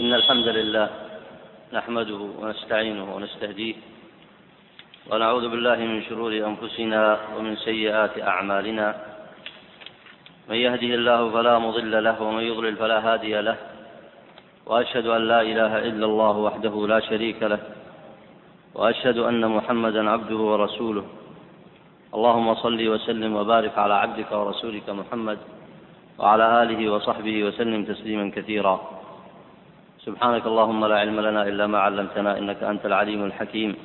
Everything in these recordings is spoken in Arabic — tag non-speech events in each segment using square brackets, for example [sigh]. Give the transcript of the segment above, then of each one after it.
إن الحمد لله نحمده ونستعينه ونستهديه ونعوذ بالله من شرور أنفسنا ومن سيئات أعمالنا من يهده الله فلا مضل له ومن يضلل فلا هادي له وأشهد أن لا إله إلا الله وحده لا شريك له وأشهد أن محمدا عبده ورسوله اللهم صل وسلم وبارك على عبدك ورسولك محمد وعلى آله وصحبه وسلم تسليما كثيرا سبحانك اللهم لا علم لنا إلا ما علمتنا إنك أنت العليم الحكيم.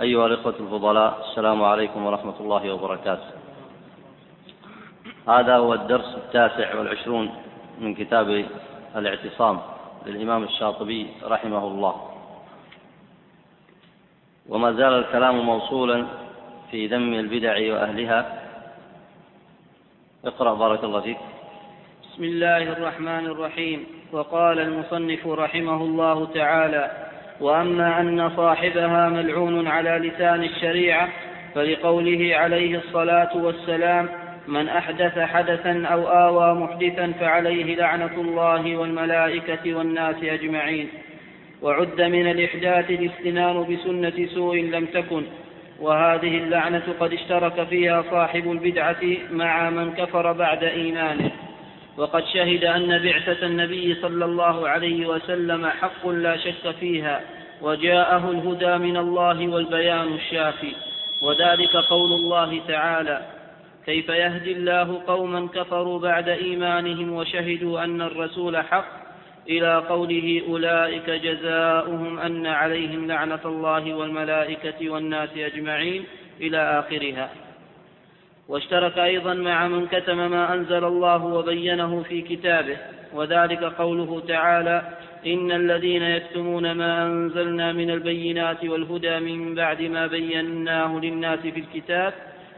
أيها الإخوة الفضلاء السلام عليكم ورحمة الله وبركاته. هذا هو الدرس التاسع والعشرون من كتاب الاعتصام للإمام الشاطبي رحمه الله. وما زال الكلام موصولا في ذم البدع وأهلها. اقرأ بارك الله فيك. بسم الله الرحمن الرحيم. وقال المصنف رحمه الله تعالى وأما أن صاحبها ملعون على لسان الشريعة فلقوله عليه الصلاة والسلام من أحدث حدثا أو آوى محدثا فعليه لعنة الله والملائكة والناس أجمعين. وعد من الإحداث الاستنان بسنة سوء لم تكن. وهذه اللعنة قد اشترك فيها صاحب البدعة مع من كفر بعد إيمانه. وقد شهد أن بعثة النبي صلى الله عليه وسلم حق لا شك فيها وجاءه الهدى من الله والبيان الشافي. وذلك قول الله تعالى كيف يهدي الله قوما كفروا بعد إيمانهم وشهدوا أن الرسول حق؟ إلى قوله أولئك جزاؤهم أن عليهم لعنة الله والملائكة والناس أجمعين إلى آخرها. واشترك أيضا مع من كتم ما أنزل الله وبينه في كتابه وذلك قوله تعالى إن الذين يكتمون ما أنزلنا من البينات والهدى من بعد ما بيناه للناس في الكتاب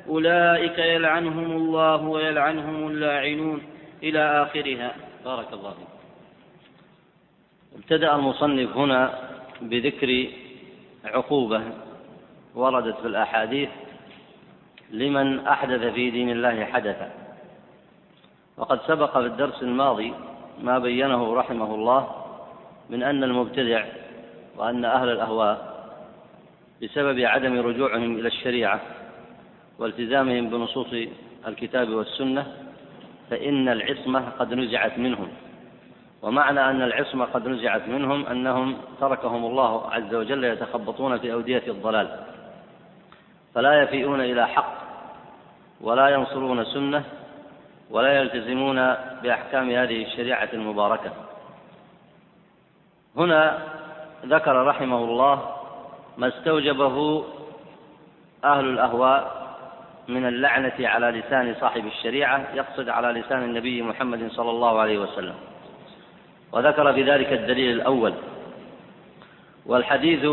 أولئك يلعنهم الله ويلعنهم اللاعنون. إلى آخرها. بارك الله فيك. ابتدأ المصنف هنا بذكر عقوبة وردت في الأحاديث لمن أحدث في دين الله حدثا. وقد سبق في الدرس الماضي ما بينه رحمه الله من أن المبتدع وأن أهل الأهواء بسبب عدم رجوعهم إلى الشريعة والتزامهم بنصوص الكتاب والسنة فإن العصمة قد نزعت منهم. ومعنى أن العصمة قد نزعت منهم أنهم تركهم الله عز وجل يتخبطون في أودية الضلال. فلا يفيئون إلى حق ولا ينصرون سنة ولا يلتزمون بأحكام هذه الشريعة المباركة. هنا ذكر رحمه الله ما استوجبه أهل الأهواء من اللعنة على لسان صاحب الشريعة يقصد على لسان النبي محمد صلى الله عليه وسلم. وذكر في ذلك الدليل الأول. والحديث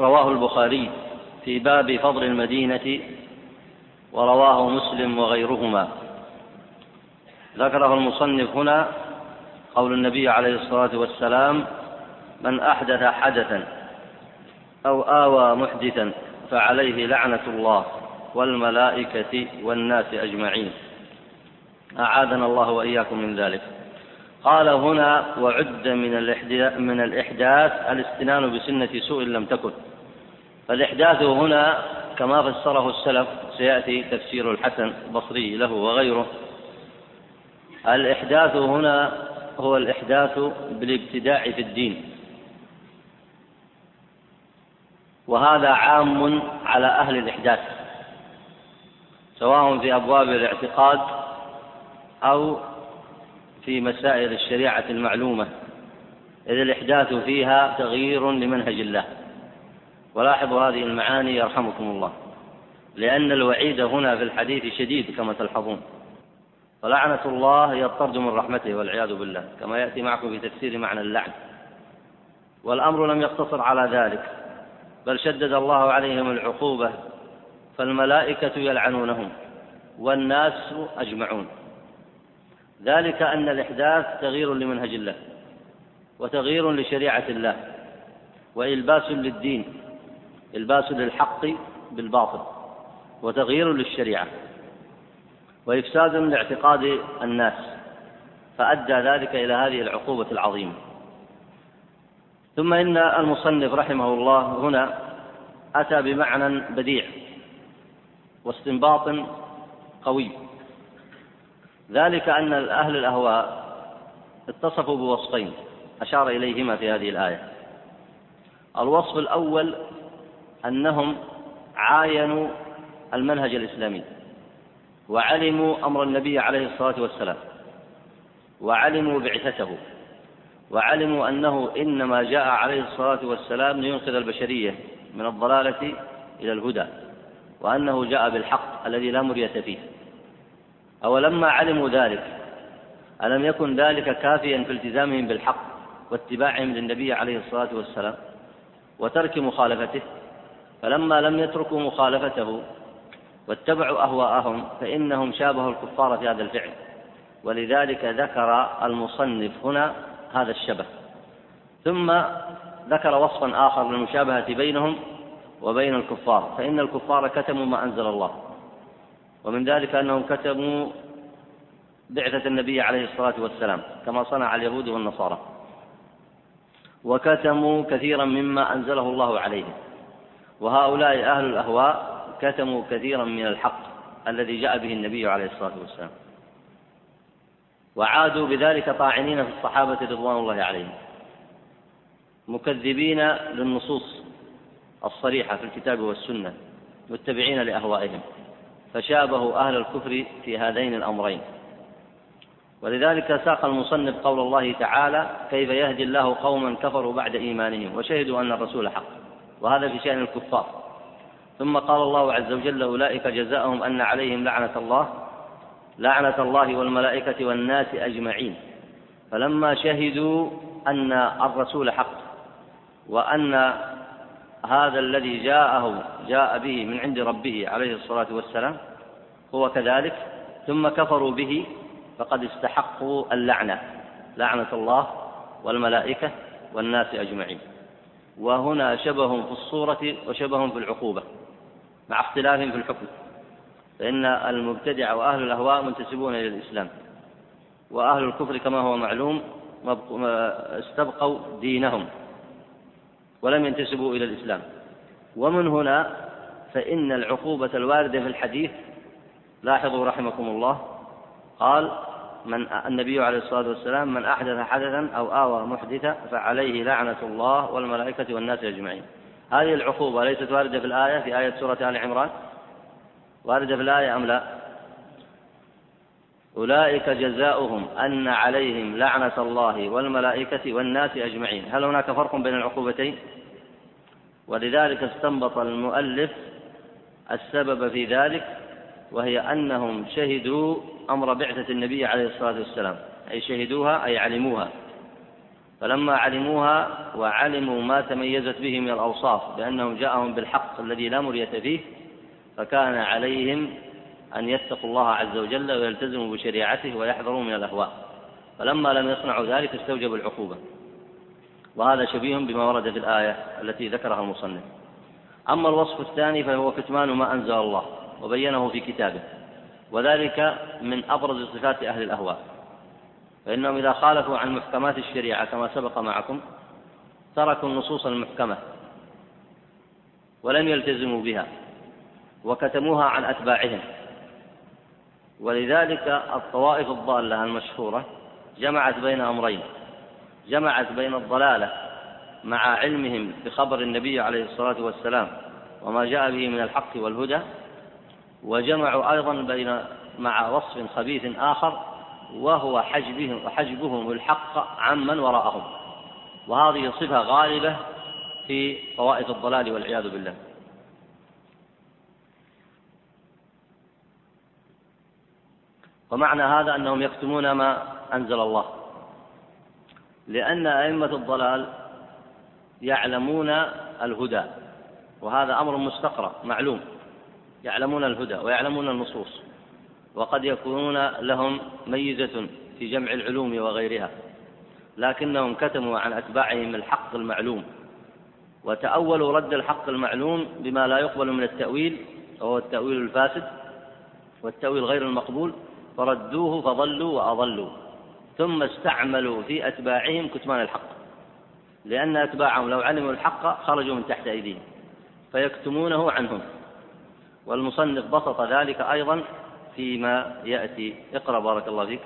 رواه البخاري. في باب فضل المدينة ورواه مسلم وغيرهما. ذكره المصنف هنا قول النبي عليه الصلاة والسلام من أحدث حدثا أو آوى محدثا فعليه لعنة الله والملائكة والناس أجمعين. أعاذنا الله وإياكم من ذلك. قال هنا وعد من الإحداث الاستنان بسنة سوء لم تكن. فالإحداث هنا كما فسره السلف سيأتي تفسير الحسن البصري له وغيره. الإحداث هنا هو الإحداث بالابتداع في الدين. وهذا عام على أهل الإحداث سواء في أبواب الاعتقاد أو في مسائل الشريعة المعلومة إذ الإحداث فيها تغيير لمنهج الله. ولاحظوا هذه المعاني يرحمكم الله. لأن الوعيد هنا في الحديث شديد كما تلحظون. فلعنة الله هي الطرد من رحمته والعياذ بالله كما يأتي معكم في تفسير معنى اللعن. والأمر لم يقتصر على ذلك بل شدد الله عليهم العقوبة فالملائكة يلعنونهم والناس أجمعون. ذلك أن الإحداث تغيير لمنهج الله وتغيير لشريعة الله وإلباس للدين إلباس للحق بالباطل وتغيير للشريعة وإفساد لاعتقاد الناس فأدى ذلك إلى هذه العقوبة العظيمة. ثم إن المصنف رحمه الله هنا أتى بمعنى بديع واستنباط قوي. ذلك أن أهل الأهواء اتصفوا بوصفين أشار إليهما في هذه الآية. الوصف الأول أنهم عاينوا المنهج الإسلامي وعلموا أمر النبي عليه الصلاة والسلام وعلموا بعثته وعلموا أنه إنما جاء عليه الصلاة والسلام لينقذ البشرية من الضلالة إلى الهدى وأنه جاء بالحق الذي لا مرية فيه. أولما علموا ذلك ألم يكن ذلك كافيا في التزامهم بالحق واتباعهم للنبي عليه الصلاة والسلام وترك مخالفته؟ فلما لم يتركوا مخالفته واتبعوا أهواءهم فإنهم شابهوا الكفار في هذا الفعل. ولذلك ذكر المصنف هنا هذا الشبه. ثم ذكر وصفا آخر للمشابهة بينهم وبين الكفار فإن الكفار كتموا ما أنزل الله. ومن ذلك أنهم كتموا بعثة النبي عليه الصلاة والسلام كما صنع اليهود والنصارى. وكتموا كثيرا مما أنزله الله عليهم. وهؤلاء أهل الأهواء كتموا كثيرا من الحق الذي جاء به النبي عليه الصلاة والسلام. وعادوا بذلك طاعنين في الصحابة رضوان الله عليهم. مكذبين للنصوص الصريحة في الكتاب والسنة متبعين لأهوائهم. فشابهوا أهل الكفر في هذين الأمرين. ولذلك ساق المصنف قول الله تعالى كيف يهدي الله قوما كفروا بعد إيمانهم وشهدوا أن الرسول حق وهذا في شأن الكفار. ثم قال الله عز وجل أولئك جزاؤهم أن عليهم لعنة الله لعنة الله والملائكة والناس أجمعين. فلما شهدوا أن الرسول حق وأن هذا الذي جاءه جاء به من عند ربه عليه الصلاة والسلام هو كذلك ثم كفروا به فقد استحقوا اللعنة لعنة الله والملائكة والناس أجمعين. وهنا شبه في الصورة وشبه في العقوبة مع اختلاف في الحكم. فإن المبتدع وأهل الأهواء منتسبون إلى الإسلام وأهل الكفر كما هو معلوم استبقوا دينهم ولم ينتسبوا إلى الإسلام. ومن هنا فإن العقوبة الواردة في الحديث لاحظوا رحمكم الله قال من النبي عليه الصلاة والسلام من أحدث حدثا أو آوى محدثا فعليه لعنة الله والملائكة والناس أجمعين. هذه العقوبة ليست واردة في الآية في آية سورة آل عمران؟ واردة في الآية أم لا؟ أولئك جزاؤهم أن عليهم لعنة الله والملائكة والناس أجمعين. هل هناك فرق بين العقوبتين؟ ولذلك استنبط المؤلف السبب في ذلك وهي أنهم شهدوا أمر بعثة النبي عليه الصلاة والسلام. أي شهدوها أي علموها. فلما علموها وعلموا ما تميزت به من الأوصاف بأنهم جاءهم بالحق الذي لا مرية فيه فكان عليهم أن يتقوا الله عز وجل ويلتزموا بشريعته ويحذروا من الأهواء. فلما لم يصنعوا ذلك استوجبوا العقوبة. وهذا شبيه بما ورد في الآية التي ذكرها المصنف. أما الوصف الثاني فهو كتمان ما أنزل الله. وبينه في كتابه. وذلك من أبرز صفات أهل الأهواء. فإنهم إذا خالفوا عن محكمات الشريعة كما سبق معكم تركوا النصوص المحكمة ولم يلتزموا بها وكتموها عن أتباعهم. ولذلك الطوائف الضالة المشهورة جمعت بين أمرين. جمعت بين الضلالة مع علمهم بخبر النبي عليه الصلاة والسلام وما جاء به من الحق والهدى وجمعوا أيضا بين مع وصف خبيث آخر وهو حجبهم وحجبهم الحق عمن وراءهم. وهذه صفة غالبة في طوائف الضلال والعياذ بالله. ومعنى هذا أنهم يكتمون ما أنزل الله. لأن أئمة الضلال يعلمون الهدى وهذا أمر مستقرأ معلوم. يعلمون الهدى ويعلمون النصوص وقد يكونون لهم ميزة في جمع العلوم وغيرها لكنهم كتموا عن أتباعهم الحق المعلوم وتأولوا رد الحق المعلوم بما لا يقبل من التأويل وهو التأويل الفاسد والتأويل غير المقبول فردوه فضلوا وأضلوا ثم استعملوا في أتباعهم كتمان الحق لأن أتباعهم لو علموا الحق خرجوا من تحت أيديهم فيكتمونه عنهم. والمصنف بسط ذلك أيضا فيما يأتي. اقرأ بارك الله فيك.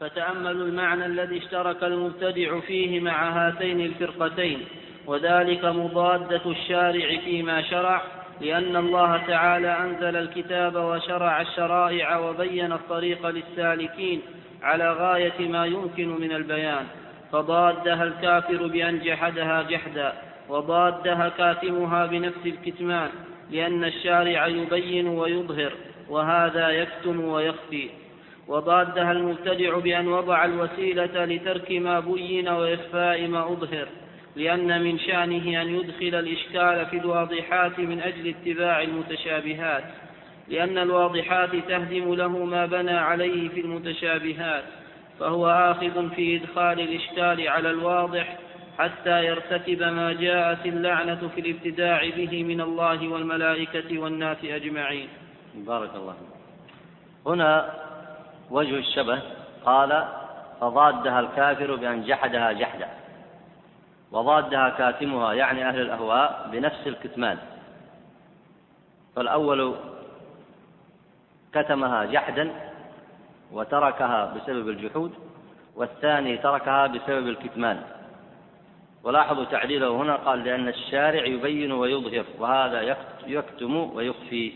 فتأملوا المعنى الذي اشترك المبتدع فيه مع هاتين الفرقتين وذلك مضادة الشارع فيما شرع لأن الله تعالى أنزل الكتاب وشرع الشرائع وبين الطريق للسالكين على غاية ما يمكن من البيان. فضادها الكافر بأن جحدها جحدا وضادها كاتمها بنفس الكتمان. لأن الشارع يبين ويظهر وهذا يكتم ويخفي. وضادها المبتدع بأن وضع الوسيلة لترك ما بين وإخفاء ما أظهر؟ لأن من شأنه أن يدخل الإشكال في الواضحات من أجل اتباع المتشابهات. لأن الواضحات تهدم له ما بنى عليه في المتشابهات فهو آخذ في إدخال الإشكال على الواضح حتى يرتكب ما جاءت اللعنة في الابتداع به من الله والملائكة والناس أجمعين. بارك الله هنا وجه الشبه قال فضادها الكافر بأن جحدها جحدا. وضادها كاتمها يعني أهل الأهواء بنفس الكتمان. فالأول كتمها جحدا وتركها بسبب الجحود والثاني تركها بسبب الكتمان. ولاحظوا تعليله هنا قال لأن الشارع يبين ويظهر وهذا يكتم ويخفي.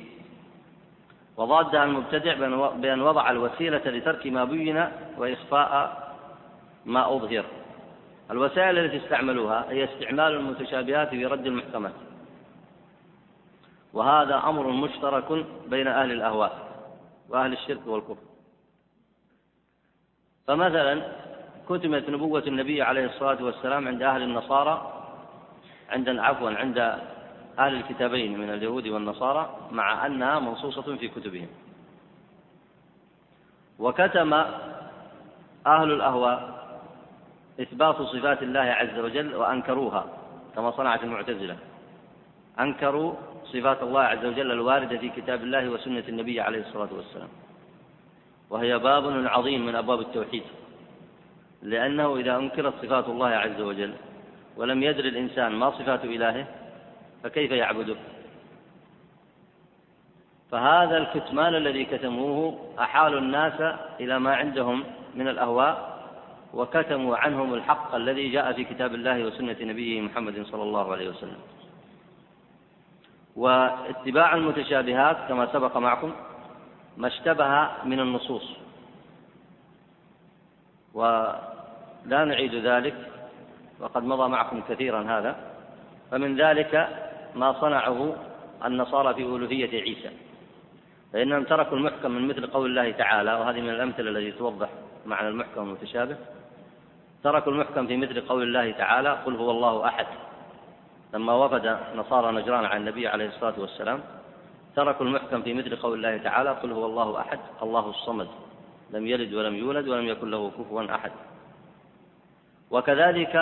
وضادها المبتدع بأن وضع الوسيلة لترك ما بين وإخفاء ما أظهر. الوسائل التي استعملوها هي استعمال المتشابهات في رد المحكمات. وهذا أمر مشترك بين أهل الأهواء وأهل الشرك والكفر. فمثلا كتمت نبوة النبي عليه الصلاة والسلام عند أهل النصارى عند عفوا عند أهل الكتابين من اليهود والنصارى مع أنها منصوصة في كتبهم. وكتم أهل الأهواء إثبات صفات الله عز وجل وأنكروها كما صنعت المعتزلة. أنكروا صفات الله عز وجل الواردة في كتاب الله وسنة النبي عليه الصلاة والسلام. وهي باب عظيم من أبواب التوحيد. لأنه إذا أنكرت صفات الله عز وجل ولم يدر الإنسان ما صفات إلهه فكيف يعبده؟ فهذا الكتمان الذي كتموه أحالوا الناس إلى ما عندهم من الأهواء وكتموا عنهم الحق الذي جاء في كتاب الله وسنة نبيه محمد صلى الله عليه وسلم. واتباع المتشابهات كما سبق معكم ما اشتبه من النصوص. ولا نعيد ذلك وقد مضى معكم كثيرا هذا. فمن ذلك ما صنعه النصارى في ألوهية عيسى. فإنهم تركوا المحكم من مثل قول الله تعالى وهذه من الأمثلة التي توضح معنى المحكم المتشابه. تركوا المحكم في مثل قول الله تعالى قل هو الله أحد. لما وفد نصارى نجران على النبي عليه الصلاة والسلام تركوا المحكم في مثل قول الله تعالى قل هو الله أحد الله الصمد. لم يلد ولم يولد ولم يكن له كفوا أحد. وكذلك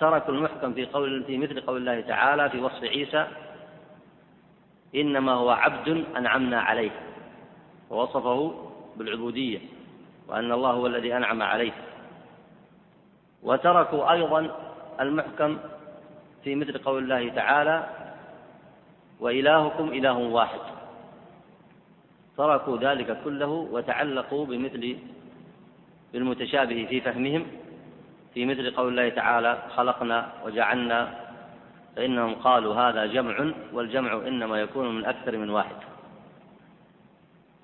تركوا المحكم في قول في مثل قول الله تعالى في وصف عيسى إنما هو عبد أنعمنا عليه ووصفه بالعبودية وأن الله هو الذي أنعم عليه. وتركوا أيضا المحكم في مثل قول الله تعالى وإلهكم إله واحد. تركوا ذلك كله وتعلقوا بمثل بالمتشابه في فهمهم. في مثل قول الله تعالى خلقنا وجعلنا فإنهم قالوا هذا جمع والجمع إنما يكون من أكثر من واحد.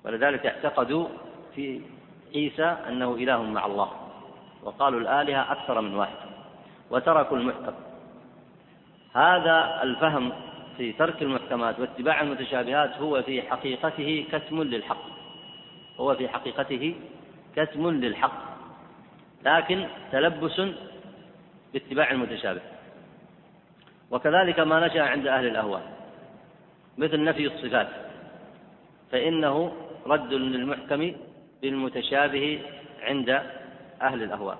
ولذلك اعتقدوا في عيسى أنه إله مع الله وقالوا الآلهة أكثر من واحد وتركوا المحكم. هذا الفهم في ترك المحكمات واتباع المتشابهات هو في حقيقته كتم للحق هو في حقيقته كتم للحق. لكن تلبس باتباع المتشابه. وكذلك ما نشأ عند أهل الأهواء مثل نفي الصفات فإنه رد للمحكم بالمتشابه عند أهل الأهواء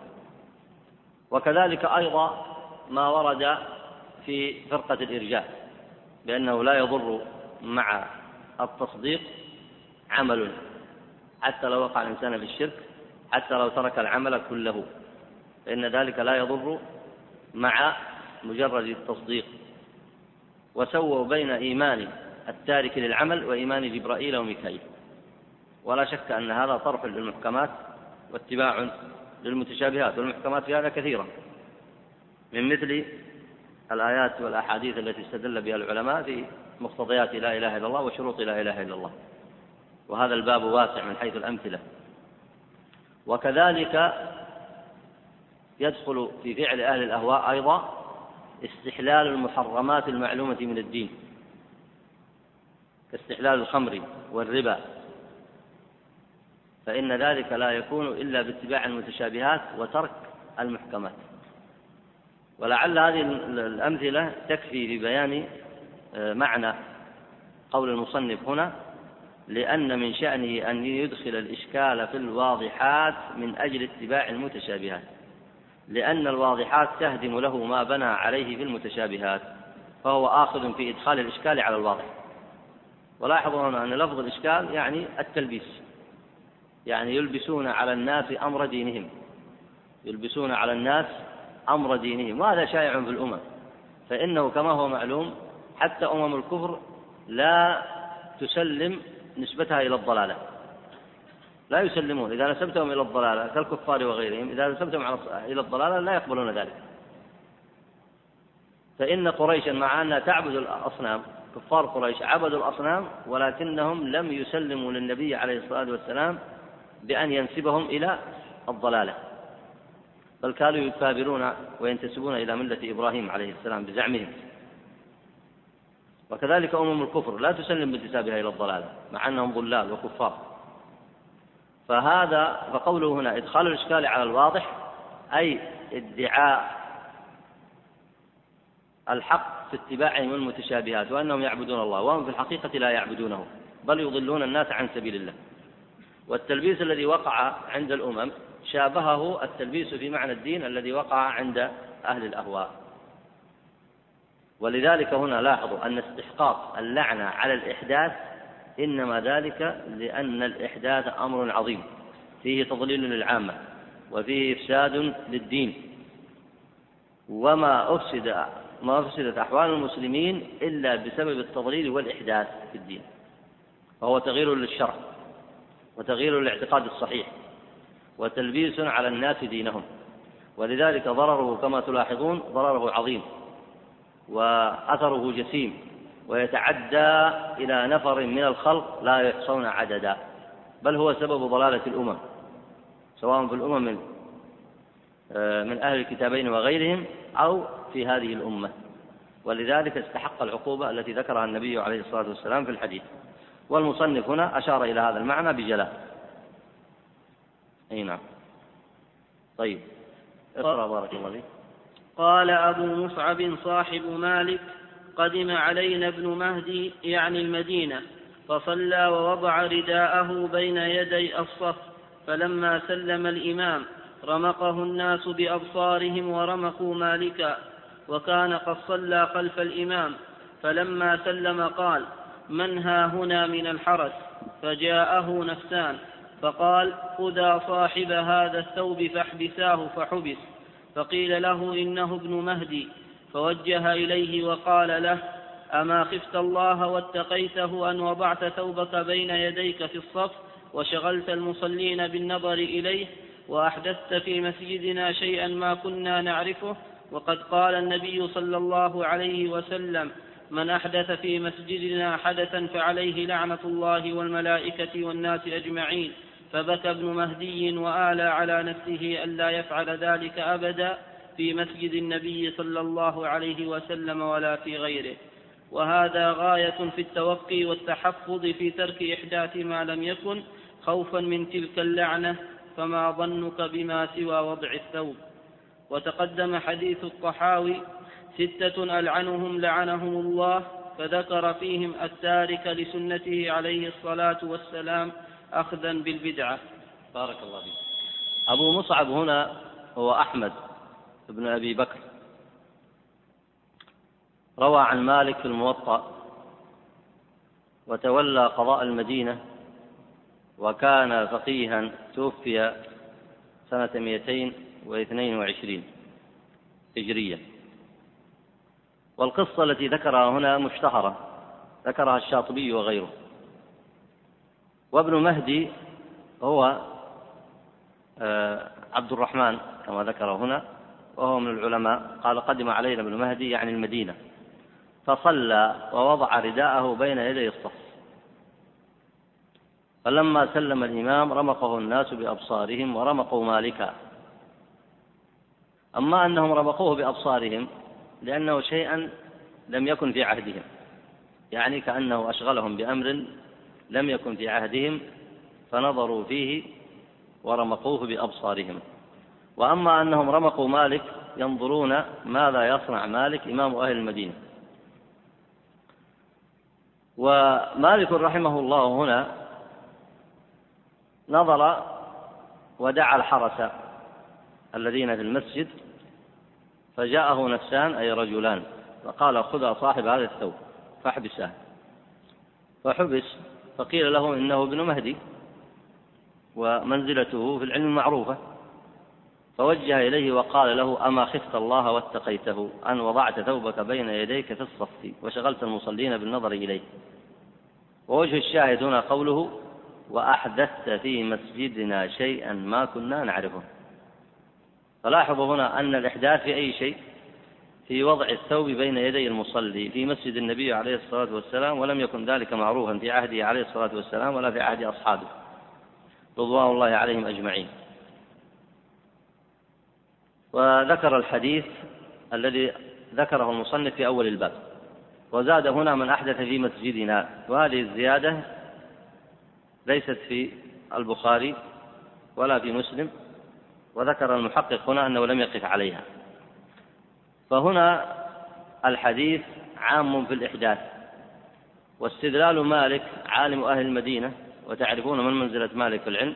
وكذلك أيضا ما ورد في فرقة الإرجاء بأنه لا يضر مع التصديق عمل حتى لو وقع الإنسان في الشرك حتى لو ترك العمل كله. فإن ذلك لا يضر مع مجرد التصديق. وسووا بين إيمان التارك للعمل وإيمان جبرائيل وميكائيل. ولا شك أن هذا طرح للمحكمات واتباع للمتشابهات. والمحكمات في هذا كثيرة من مثل الآيات والأحاديث التي استدل بها العلماء في مقتضيات لا إله إلا الله وشروط لا إله إلا الله. وهذا الباب واسع من حيث الأمثلة. وكذلك يدخل في فعل أهل الأهواء أيضا استحلال المحرمات المعلومة من الدين كاستحلال الخمر والربا. فإن ذلك لا يكون إلا باتباع المتشابهات وترك المحكمات. ولعل هذه الأمثلة تكفي في بيان آه، معنى قول المصنف هنا لأن من شأنه أن يدخل الإشكال في الواضحات من أجل اتباع المتشابهات. لأن الواضحات تهدم له ما بنى عليه في المتشابهات فهو آخذ في إدخال الإشكال على الواضح. ولاحظوا هنا أن لفظ الإشكال يعني التلبيس يعني يلبسون على الناس أمر دينهم يلبسون على الناس أمر دينهم وهذا شائع في الأمم. فإنه كما هو معلوم حتى أمم الكفر لا تسلم نسبتها إلى الضلالة. لا يسلمون. إذا نسبتهم إلى الضلالة كالكفار وغيرهم إذا نسبتهم إلى الضلالة لا يقبلون ذلك. فإن قريشا مع أنها تعبد الأصنام كفار قريش عبدوا الأصنام ولكنهم لم يسلموا للنبي عليه الصلاة والسلام بأن ينسبهم إلى الضلالة. بل كانوا يكابرون وينتسبون إلى ملة إبراهيم عليه السلام بزعمهم. وكذلك أمم الكفر لا تسلم بانتسابها إلى الضلالة مع أنهم ضلال وكفار. فهذا فقوله هنا إدخال الإشكال على الواضح أي ادعاء الحق في اتباعهم المتشابهات وأنهم يعبدون الله وهم في الحقيقة لا يعبدونه بل يضلون الناس عن سبيل الله. والتلبيس الذي وقع عند الأمم شابهه التلبيس في معنى الدين الذي وقع عند أهل الأهواء. ولذلك هنا لاحظوا أن استحقاق اللعنة على الإحداث إنما ذلك لأن الإحداث أمر عظيم. فيه تضليل للعامة وفيه إفساد للدين. وما أفسد ما أفسدت أحوال المسلمين إلا بسبب التضليل والإحداث في الدين. فهو تغيير للشرع وتغيير الاعتقاد الصحيح وتلبيس على الناس دينهم. ولذلك ضرره كما تلاحظون ضرره عظيم. وأثره جسيم ويتعدى إلى نفر من الخلق لا يحصون عددا بل هو سبب ضلالة الأمم سواء في الأمم آه، من أهل الكتابين وغيرهم أو في هذه الأمة. ولذلك استحق العقوبة التي ذكرها النبي عليه الصلاة والسلام في الحديث. والمصنف هنا أشار إلى هذا المعنى بجلاء أي نعم. طيب. اقرأ بارك الله فيك. قال أبو مصعب صاحب مالك قدم علينا ابن مهدي يعني المدينة فصلى ووضع رداءه بين يدي الصف فلما سلم الإمام رمقه الناس بأبصارهم ورمقوا مالكا وكان قد صلى خلف الإمام فلما سلم قال من ها هنا من الحرس؟ فجاءه نفسان فقال خذا صاحب هذا الثوب فاحبساه فحبس. فقيل له إنه ابن مهدي فوجه إليه وقال له أما خفت الله واتقيته أن وضعت ثوبك بين يديك في الصف وشغلت المصلين بالنظر إليه وأحدثت في مسجدنا شيئا ما كنا نعرفه وقد قال النبي صلى الله عليه وسلم من أحدث في مسجدنا حدثا فعليه لعنة الله والملائكة والناس أجمعين فبكى ابن مهدي وآلى على نفسه ألا يفعل ذلك أبدا في مسجد النبي صلى الله عليه وسلم ولا في غيره. وهذا غاية في التوقي والتحفظ في ترك إحداث ما لم يكن خوفا من تلك اللعنة فما ظنك بما سوى وضع الثوب. وتقدم حديث الطحاوي ستة ألعنهم لعنهم الله فذكر فيهم التارك لسنته عليه الصلاة والسلام أخذا بالبدعة. بارك الله فيك. أبو مصعب هنا هو أحمد بن أبي بكر. روى عن مالك في الموطأ وتولى قضاء المدينة وكان فقيها توفي سنة 222 هجرية. والقصة التي ذكرها هنا مشتهرة. ذكرها الشاطبي وغيره. وابن مهدي هو آه، عبد الرحمن كما ذكر هنا وهو من العلماء قال قدم علينا ابن مهدي يعني المدينة. فصلى ووضع رداءه بين يدي الصف. فلما سلم الإمام رمقه الناس بأبصارهم ورمقوا مالكا. أما أنهم رمقوه بأبصارهم لأنه شيئا لم يكن في عهدهم يعني كأنه أشغلهم بأمر لم يكن في عهدهم فنظروا فيه ورمقوه بأبصارهم. وأما أنهم رمقوا مالك ينظرون ماذا يصنع مالك إمام أهل المدينة. ومالك رحمه الله هنا نظر ودعا الحرس الذين في المسجد فجاءه نفسان أي رجلان فقال خذا صاحب هذا الثوب فاحبسه. فحبس فقيل له إنه ابن مهدي ومنزلته في العلم معروفة. فوجه إليه وقال له أما خفت الله واتقيته؟ أن وضعت ثوبك بين يديك في الصف وشغلت المصلين بالنظر إليه. ووجه الشاهد هنا قوله وأحدثت في مسجدنا شيئا ما كنا نعرفه. فلاحظوا هنا أن الإحداث في أي شيء؟ في وضع الثوب بين يدي المصلي في مسجد النبي عليه الصلاة والسلام ولم يكن ذلك معروفا في عهده عليه الصلاة والسلام ولا في عهد أصحابه. رضوان الله عليهم أجمعين. وذكر الحديث الذي ذكره المصنف في أول الباب. وزاد هنا من أحدث في مسجدنا. وهذه الزيادة ليست في البخاري ولا في مسلم. وذكر المحقق هنا أنه لم يقف عليها. فهنا الحديث عام في الإحداث. واستدلال مالك عالم أهل المدينة وتعرفون من منزلة مالك في العلم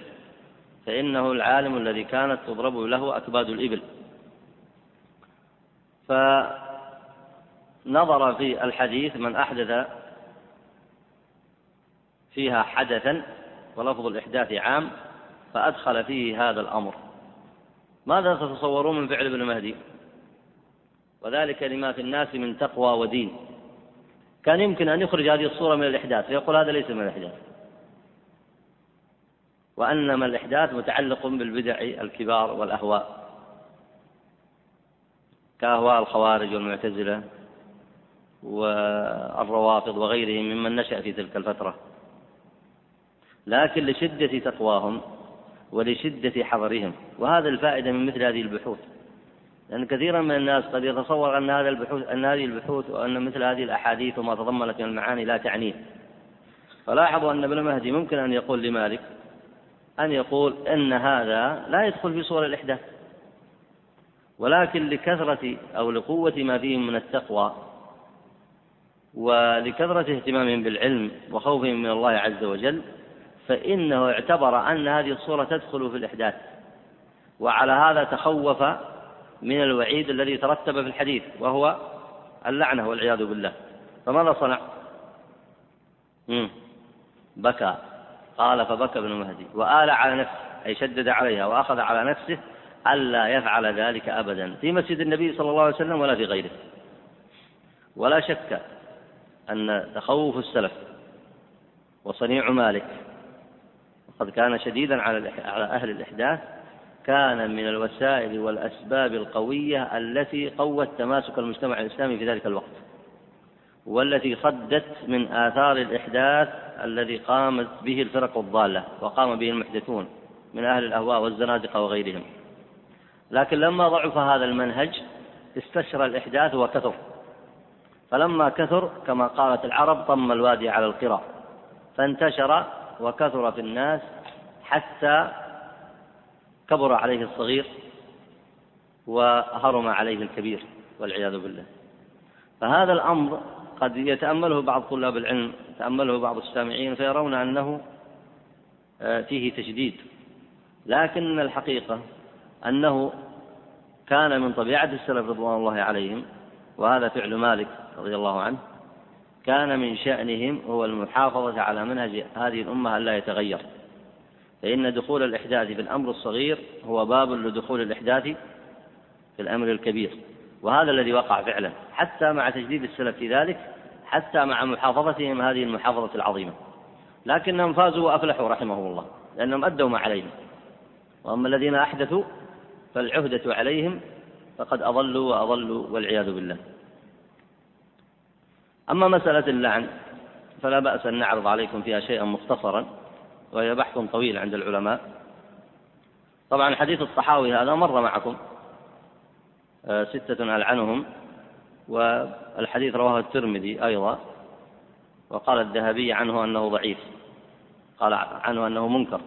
فإنه العالم الذي كانت تضرب له أكباد الإبل. فنظر في الحديث من أحدث فيها حدثا ولفظ الإحداث عام فأدخل فيه هذا الأمر. ماذا تتصورون من فعل ابن مهدي؟ وذلك لما في الناس من تقوى ودين. كان يمكن أن يخرج هذه الصورة من الإحداث فيقول هذا ليس من الإحداث. وأنما الإحداث متعلق بالبدع الكبار والأهواء. كأهواء الخوارج والمعتزلة والروافض وغيرهم ممن نشأ في تلك الفترة. لكن لشدة تقواهم ولشدة حذرهم وهذا الفائدة من مثل هذه البحوث. لأن كثيرا من الناس قد يتصور أن هذا البحوث أن هذه البحوث وأن مثل هذه الأحاديث وما تضمنت من المعاني لا تعنيه. فلاحظوا أن ابن مهدي ممكن أن يقول لمالك أن يقول إن هذا لا يدخل في صور الإحداث ولكن لكثرة أو لقوة ما فيهم من التقوى ولكثرة اهتمامهم بالعلم وخوفهم من الله عز وجل فإنه اعتبر أن هذه الصورة تدخل في الإحداث. وعلى هذا تخوف من الوعيد الذي ترتب في الحديث وهو اللعنة والعياذ بالله. فماذا صنع؟ مم. بكى. قال فبكى ابن مهدي. وآل على نفسه أي شدد عليها وأخذ على نفسه ألا يفعل ذلك أبدا. في مسجد النبي صلى الله عليه وسلم ولا في غيره. ولا شك أن تخوف السلف وصنيع مالك وقد كان شديدا على أهل الإحداث كان من الوسائل والأسباب القوية التي قوت تماسك المجتمع الإسلامي في ذلك الوقت والتي صدت من آثار الإحداث الذي قامت به الفرق الضالة وقام به المحدثون من أهل الأهواء والزنادقة وغيرهم. لكن لما ضعف هذا المنهج استشرى الإحداث وكثر. فلما كثر كما قالت العرب طم الوادي على القرى فانتشر وكثر في الناس حتى كبر عليه الصغير وهرم عليه الكبير والعياذ بالله. فهذا الأمر قد يتأمله بعض طلاب العلم يتأمله بعض السامعين فيرون أنه آه، فيه تشديد لكن الحقيقة أنه كان من طبيعة السلف رضوان الله عليهم وهذا فعل مالك رضي الله عنه كان من شأنهم هو المحافظة على منهج هذه الأمة ألا يتغير. فإن دخول الإحداث في الأمر الصغير هو باب لدخول الإحداث في الأمر الكبير. وهذا الذي وقع فعلا حتى مع تجديد السلف في ذلك حتى مع محافظتهم هذه المحافظة العظيمة. لكنهم فازوا وأفلحوا رحمهم الله لأنهم أدوا ما عليهم. وأما الذين أحدثوا فالعهدة عليهم فقد أضلوا وأضلوا والعياذ بالله. أما مسألة اللعن فلا بأس أن نعرض عليكم فيها شيئا مختصرا. وهي بحث طويل عند العلماء. طبعا حديث الطحاوي هذا مر معكم. آه، ستة ألعنهم. والحديث رواه الترمذي أيضا. وقال الذهبي عنه أنه ضعيف. قال عنه أنه منكر.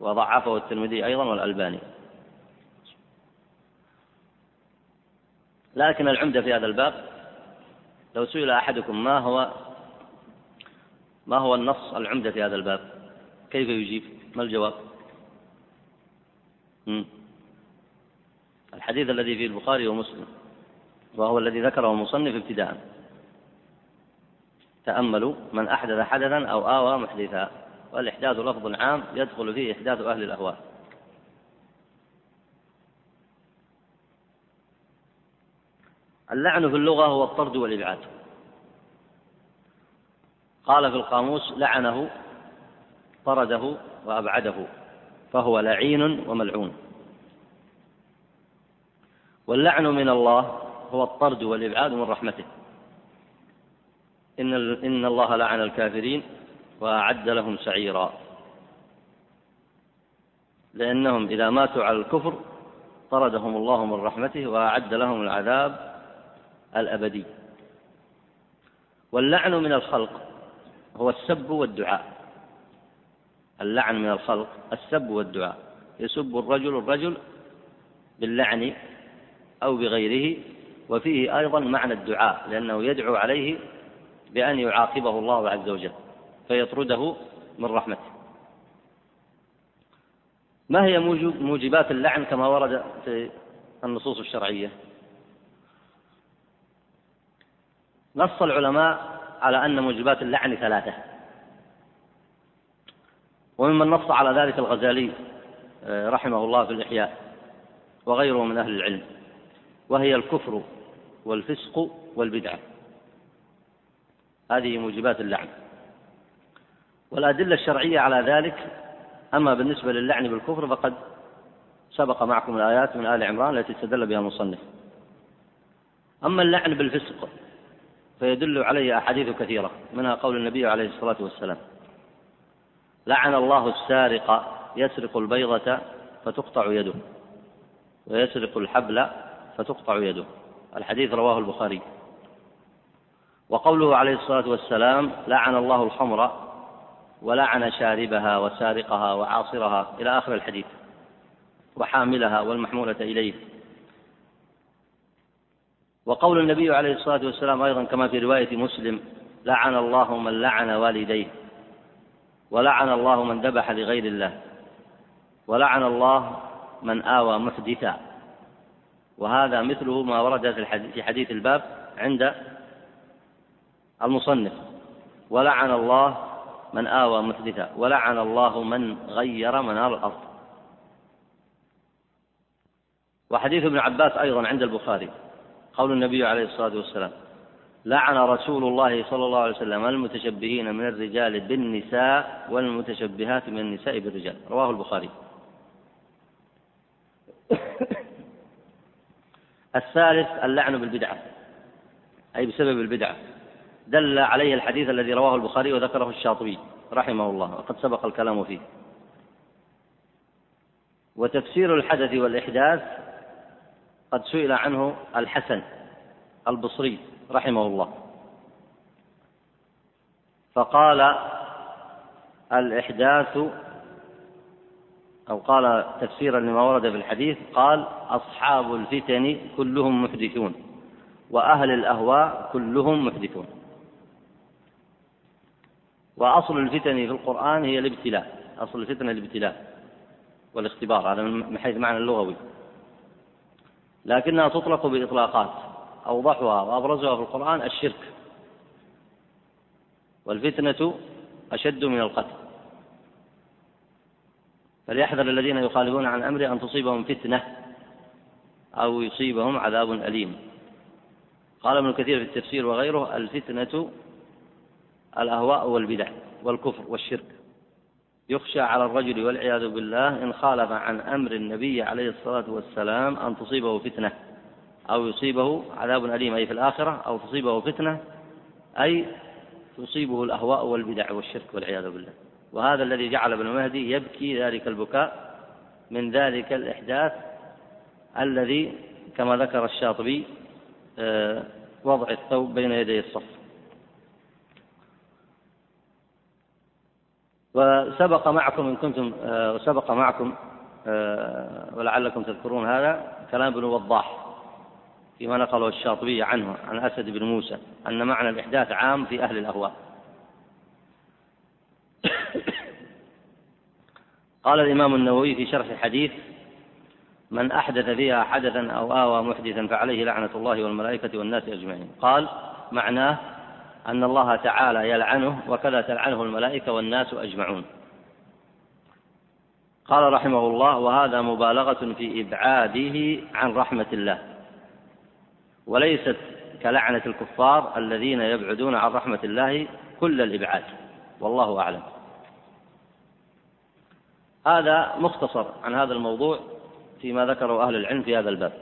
وضعفه الترمذي أيضا والألباني. لكن العمدة في هذا الباب لو سئل أحدكم ما هو ما هو النص العمدة في هذا الباب؟ كيف يجيب؟ ما الجواب؟ الحديث الذي في البخاري ومسلم وهو الذي ذكره المصنف ابتداء. تأملوا من أحدث حدثا أو آوى محدثا والإحداث لفظ عام يدخل فيه إحداث أهل الأهواء. اللعن في اللغة هو الطرد والإبعاد. قال في القاموس لعنه طرده وأبعده فهو لعين وملعون. واللعن من الله هو الطرد والإبعاد من رحمته. إن إن الله لعن الكافرين وأعد لهم سعيرا. لأنهم إذا ماتوا على الكفر طردهم الله من رحمته وأعد لهم العذاب الأبدي. واللعن من الخلق هو السب والدعاء. اللعن من الخلق السب والدعاء. يسب الرجل الرجل باللعن أو بغيره وفيه أيضا معنى الدعاء لأنه يدعو عليه بأن يعاقبه الله عز وجل فيطرده من رحمته. ما هي موجبات اللعن كما ورد في النصوص الشرعية؟ نص العلماء على أن موجبات اللعن ثلاثة. وممن نص على ذلك الغزالي آه، رحمه الله في الإحياء وغيره من أهل العلم وهي الكفر والفسق والبدعة. هذه موجبات اللعن. والأدلة الشرعية على ذلك أما بالنسبة للعن بالكفر فقد سبق معكم الآيات من آل عمران التي استدل بها المصنف. أما اللعن بالفسق فيدل عليه أحاديث كثيرة منها قول النبي عليه الصلاة والسلام لعن الله السارق يسرق البيضة فتقطع يده. ويسرق الحبل فتقطع يده. الحديث رواه البخاري. وقوله عليه الصلاة والسلام لعن الله الخمر ولعن شاربها وسارقها وعاصرها إلى آخر الحديث. وحاملها والمحمولة إليه. وقول النبي عليه الصلاة والسلام أيضا كما في رواية مسلم لعن الله من لعن والديه. ولعن الله من ذبح لغير الله. ولعن الله من آوى محدثا. وهذا مثله ما ورد في حديث الباب عند المصنف. ولعن الله من آوى محدثا. ولعن الله من غير منار الأرض. وحديث ابن عباس أيضا عند البخاري. قول النبي عليه الصلاة والسلام لعن رسول الله صلى الله عليه وسلم المتشبهين من الرجال بالنساء والمتشبهات من النساء بالرجال. رواه البخاري. الثالث اللعن بالبدعة. أي بسبب البدعة. دل عليه الحديث الذي رواه البخاري وذكره الشاطبي رحمه الله وقد سبق الكلام فيه. وتفسير الحدث والإحداث قد سئل عنه الحسن البصري. رحمه الله. فقال الإحداث أو قال تفسيرا لما ورد في الحديث قال أصحاب الفتن كلهم محدثون وأهل الأهواء كلهم محدثون. وأصل الفتن في القرآن هي الابتلاء أصل الفتنة الابتلاء والاختبار هذا من حيث معنى اللغوي. لكنها تطلق بإطلاقات. أوضحها وأبرزها في القرآن الشرك والفتنة أشد من القتل. فليحذر الذين يخالفون عن أمره أن تصيبهم فتنة أو يصيبهم عذاب أليم. قال ابن كثير في التفسير وغيره الفتنة الأهواء والبدع والكفر والشرك. يخشى على الرجل والعياذ بالله إن خالف عن أمر النبي عليه الصلاة والسلام أن تصيبه فتنة. أو يصيبه عذاب أليم أي في الآخرة أو تصيبه فتنة أي تصيبه الأهواء والبدع والشرك والعياذ بالله. وهذا الذي جعل ابن مهدي يبكي ذلك البكاء من ذلك الإحداث الذي كما ذكر الشاطبي آه، وضع الثوب بين يدي الصف. وسبق معكم إن كنتم آه، وسبق معكم آه، ولعلكم تذكرون هذا كلام ابن وضاح. فيما نقله الشاطبي عنه عن أسد بن موسى أن معنى الإحداث عام في أهل الأهواء. [coughs] قال الإمام النووي في شرح الحديث من أحدث فيها حدثا أو آوى محدثا فعليه لعنة الله والملائكة والناس أجمعين. قال معناه أن الله تعالى يلعنه وكذا تلعنه الملائكة والناس أجمعون. قال رحمه الله وهذا مبالغة في إبعاده عن رحمة الله. وليست كلعنة الكفار الذين يبعدون عن رحمة الله كل الإبعاد. والله أعلم. هذا مختصر عن هذا الموضوع فيما ذكره أهل العلم في هذا الباب.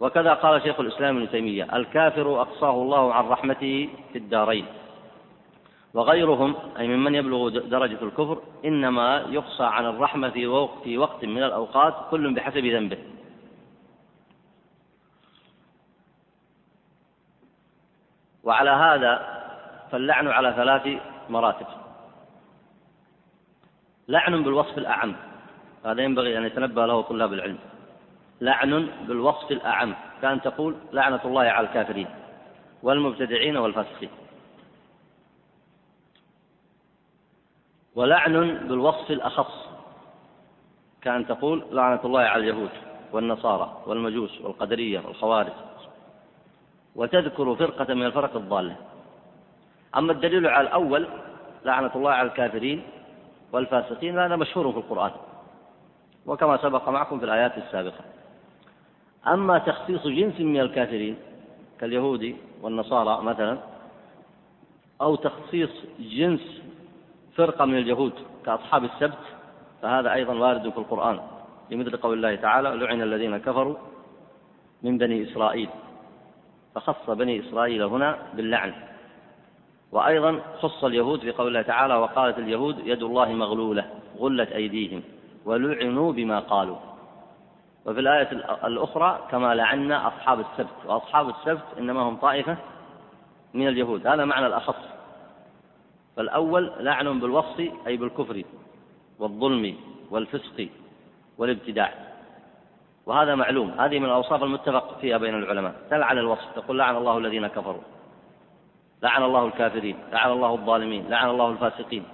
وكذا قال شيخ الإسلام ابن تيمية الكافر أقصاه الله عن رحمته في الدارين. وغيرهم أي ممن يبلغ درجة الكفر إنما يقصى عن الرحمة في وقت, من الأوقات كل بحسب ذنبه. وعلى هذا فاللعن على ثلاث مراتب. لعن بالوصف الأعم هذا ينبغي أن يتنبه له طلاب العلم. لعن بالوصف الأعم كأن تقول لعنة الله على الكافرين والمبتدعين والفاسقين. ولعن بالوصف الأخص كأن تقول لعنة الله على اليهود والنصارى والمجوس والقدرية والخوارج. وتذكر فرقة من الفرق الضالة. أما الدليل على الأول لعنة الله على الكافرين والفاسقين هذا مشهور في القرآن وكما سبق معكم في الآيات السابقة. أما تخصيص جنس من الكافرين كاليهود والنصارى مثلا أو تخصيص جنس فرقة من اليهود كأصحاب السبت فهذا أيضا وارد في القرآن بمثل قول الله تعالى لعن الذين كفروا من بني إسرائيل. فخص بني إسرائيل هنا باللعن. وأيضا خص اليهود في قول الله تعالى وقالت اليهود يد الله مغلولة غلت أيديهم ولعنوا بما قالوا. وفي الآية الأخرى كما لعنا أصحاب السبت وأصحاب السبت إنما هم طائفة من اليهود. هذا معنى الأخص. فالأول لعن بالوصف أي بالكفر والظلم والفسق والابتداع. وهذا معلوم. هذه من الأوصاف المتفق فيها بين العلماء. تلعن الوصف تقول لعن الله الذين كفروا. لعن الله الكافرين. لعن الله الظالمين. لعن الله الفاسقين.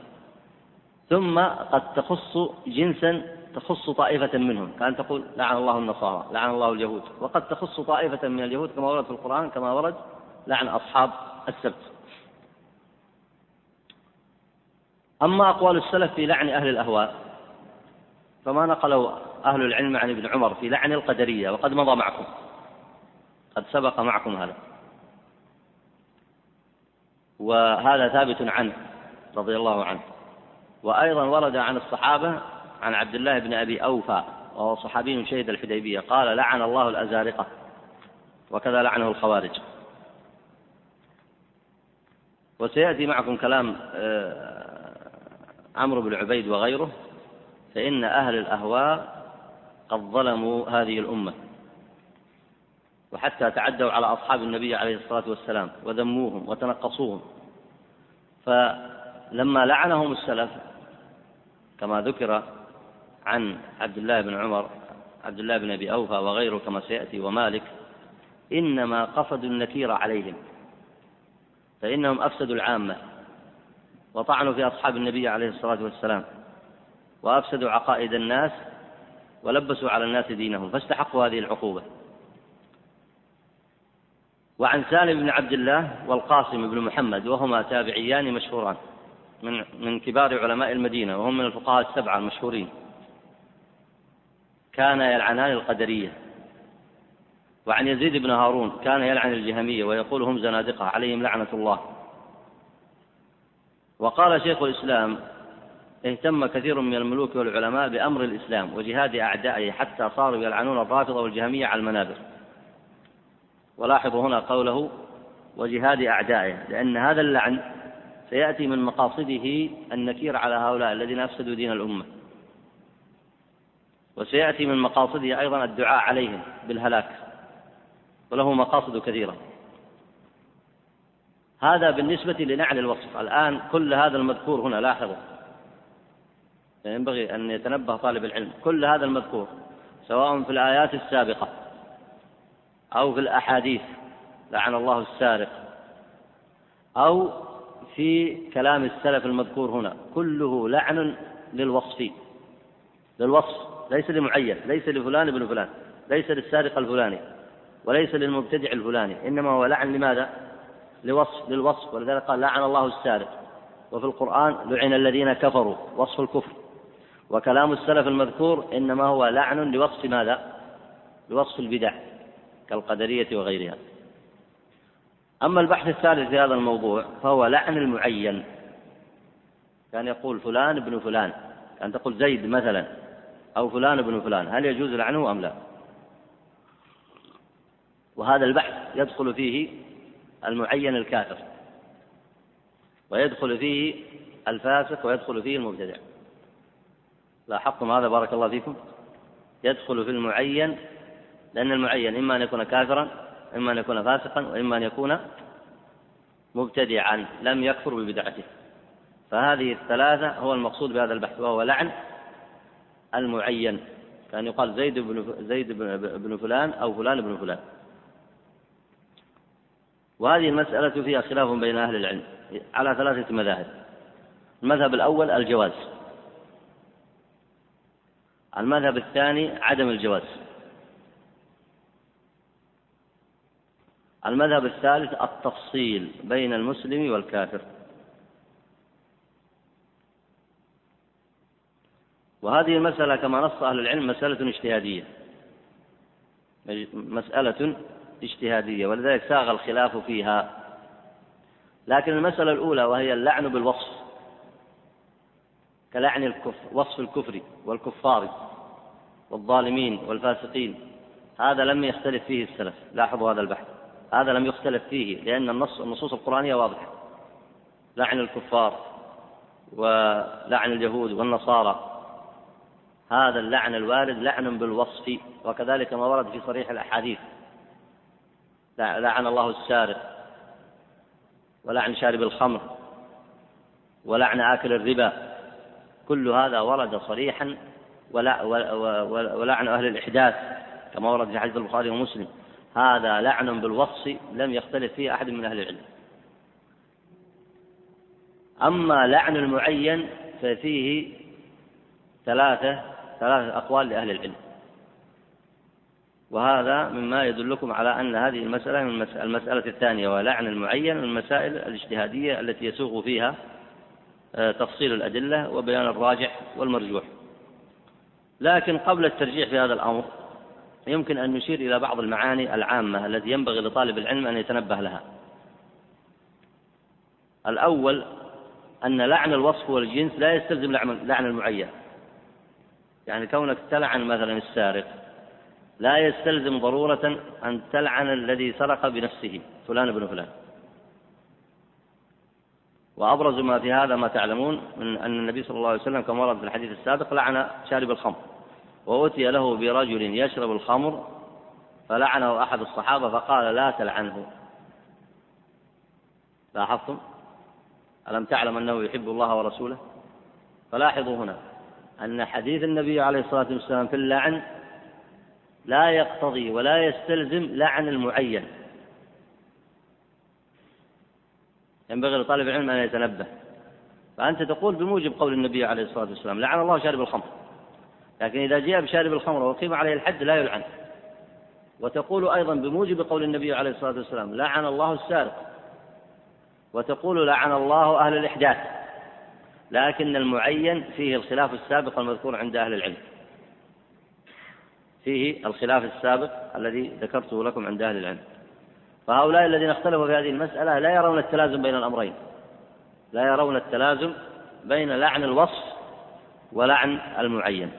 ثم قد تخص جنسا تخص طائفة منهم. كأن تقول لعن الله النصارى لعن الله اليهود. وقد تخص طائفة من اليهود كما ورد في القرآن كما ورد لعن أصحاب السبت. أما أقوال السلف في لعن أهل الأهواء فما نقله أهل العلم عن ابن عمر في لعن القدرية وقد مضى معكم. قد سبق معكم هذا. وهذا ثابت عنه رضي الله عنه. وأيضا ورد عن الصحابة عن عبد الله بن أبي أوفى وهو صحابي شهد الحديبية قال لعن الله الأزارقة. وكذا لعنه الخوارج. وسيأتي معكم كلام آه، عمرو بن عبيد وغيره فإن أهل الأهواء قد ظلموا هذه الأمة وحتى تعدوا على أصحاب النبي عليه الصلاة والسلام وذموهم وتنقصوهم. فلما لعنهم السلف كما ذكر عن عبد الله بن عمر عبد الله بن أبي أوفى وغيره كما سيأتي ومالك إنما قصدوا النكير عليهم فإنهم أفسدوا العامة وطعنوا في أصحاب النبي عليه الصلاة والسلام وأفسدوا عقائد الناس ولبسوا على الناس دينهم فاستحقوا هذه العقوبة. وعن سالم بن عبد الله والقاسم بن محمد وهما تابعيان مشهوران من من كبار علماء المدينة وهم من الفقهاء السبعة المشهورين. كان يلعنان القدرية. وعن يزيد بن هارون كان يلعن الجهمية ويقول هم زنادقة عليهم لعنة الله. وقال شيخ الإسلام اهتم كثير من الملوك والعلماء بأمر الإسلام وجهاد أعدائه حتى صاروا يلعنون الرافضة والجهمية على المنابر. ولاحظوا هنا قوله وجهاد أعدائه لأن هذا اللعن سيأتي من مقاصده النكير على هؤلاء الذين أفسدوا دين الأمة. وسيأتي من مقاصده أيضا الدعاء عليهم بالهلاك وله مقاصد كثيرة. هذا بالنسبة لنعل الوصف. الآن كل هذا المذكور هنا لاحظوا. ينبغي أن يتنبه طالب العلم كل هذا المذكور سواء في الآيات السابقة أو في الأحاديث لعن الله السارق أو في كلام السلف المذكور هنا كله لعن للوصف للوصف ليس لمعين ليس لفلان ابن فلان ليس للسارق الفلاني وليس للمبتدع الفلاني إنما هو لعن لماذا؟ لوصف للوصف ولذلك قال لعن الله السارق وفي القرآن لعن الذين كفروا وصف الكفر وكلام السلف المذكور إنما هو لعن لوصف ماذا؟ لوصف البدع كالقدرية وغيرها. أما البحث الثالث في هذا الموضوع فهو لعن المعين. كان يقول فلان ابن فلان. كان تقول زيد مثلا أو فلان ابن فلان. هل يجوز لعنه أم لا؟ وهذا البحث يدخل فيه المعين الكافر. ويدخل فيه الفاسق ويدخل فيه المبتدع. لاحظتم هذا؟ بارك الله فيكم. يدخل في المعين لأن المعين إما أن يكون كافرا إما أن يكون فاسقا وإما أن يكون مبتدعا لم يكفر ببدعته. فهذه الثلاثة هو المقصود بهذا البحث وهو لعن المعين. كان يقال زيد بن زيد بن فلان أو فلان بن فلان. وهذه المسألة فيها خلاف بين أهل العلم على ثلاثة مذاهب. المذهب الأول الجواز. المذهب الثاني عدم الجواز. المذهب الثالث التفصيل بين المسلم والكافر. وهذه المسألة كما نص أهل العلم مسألة اجتهادية. مسألة اجتهادية ولذلك ساغ الخلاف فيها. لكن المسألة الأولى وهي اللعن بالوصف كلعن الكفر وصف الكفر والكفار. والظالمين والفاسقين. هذا لم يختلف فيه السلف. لاحظوا هذا البحث. هذا لم يختلف فيه لأن النص النصوص القرآنية واضحة. لعن الكفار ولعن اليهود والنصارى. هذا اللعن الوارد لعن بالوصف وكذلك ما ورد في صريح الأحاديث. لعن الله السارق ولعن شارب الخمر ولعن آكل الربا. كل هذا ورد صريحا ولعن أهل الإحداث كما ورد في حديث البخاري ومسلم. هذا لعن بالوصف لم يختلف فيه أحد من أهل العلم. أما لعن المعين ففيه ثلاثة ثلاثة أقوال لأهل العلم. وهذا مما يدلكم على أن هذه المسألة من المسألة الثانية ولعن المعين من المسائل الاجتهادية التي يسوغ فيها آه، تفصيل الأدلة وبيان الراجح والمرجوح. لكن قبل الترجيح في هذا الأمر يمكن أن نشير إلى بعض المعاني العامة التي ينبغي لطالب العلم أن يتنبه لها. الأول أن لعن الوصف والجنس لا يستلزم لعن المعين. يعني كونك تلعن مثلا السارق لا يستلزم ضرورة أن تلعن الذي سرق بنفسه فلان بن فلان. وأبرز ما في هذا ما تعلمون من أن النبي صلى الله عليه وسلم كما ورد في الحديث السابق لعن شارب الخمر وأتي له برجل يشرب الخمر فلعنه أحد الصحابة فقال لا تلعنه. لاحظتم؟ ألم تعلم أنه يحب الله ورسوله؟ فلاحظوا هنا أن حديث النبي عليه الصلاة والسلام في اللعن لا يقتضي ولا يستلزم لعن المعين. ينبغي لطالب العلم أن يتنبه. فأنت تقول بموجب قول النبي عليه الصلاة والسلام لعن الله شارب الخمر. لكن إذا جاء بشارب الخمر وقيم عليه الحد لا يلعن. وتقول أيضا بموجب قول النبي عليه الصلاة والسلام لعن الله السارق. وتقول لعن الله أهل الإحداث. لكن المعين فيه الخلاف السابق المذكور عند أهل العلم. فيه الخلاف السابق الذي ذكرته لكم عند أهل العلم. فهؤلاء الذين اختلفوا في هذه المسألة لا يرون التلازم بين الأمرين. لا يرون التلازم بين لعن الوصف ولعن المعين.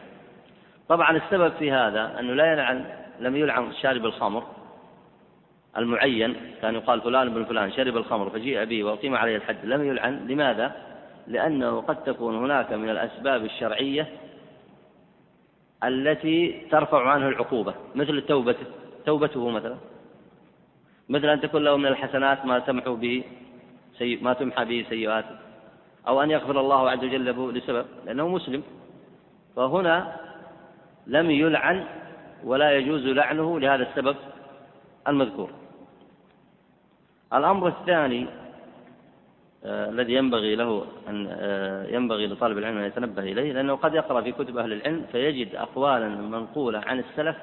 طبعا السبب في هذا أنه لا يلعن لم يلعن شارب الخمر. المعين كان يقال فلان بن فلان شرب الخمر فجيء به وأقيم عليه الحد لم يلعن لماذا؟ لأنه قد تكون هناك من الأسباب الشرعية التي ترفع عنه العقوبة مثل توبته توبته مثلا. مثل أن تكون له من الحسنات ما تمحو به سي... ما تمحى به سيئاته أو أن يغفر الله عز وجل له لسبب لأنه مسلم. فهنا لم يلعن ولا يجوز لعنه لهذا السبب المذكور. الأمر الثاني آه الذي ينبغي له أن آه ينبغي لطالب العلم أن يتنبه إليه لأنه قد يقرأ في كتب أهل العلم فيجد أقوالا منقولة عن السلف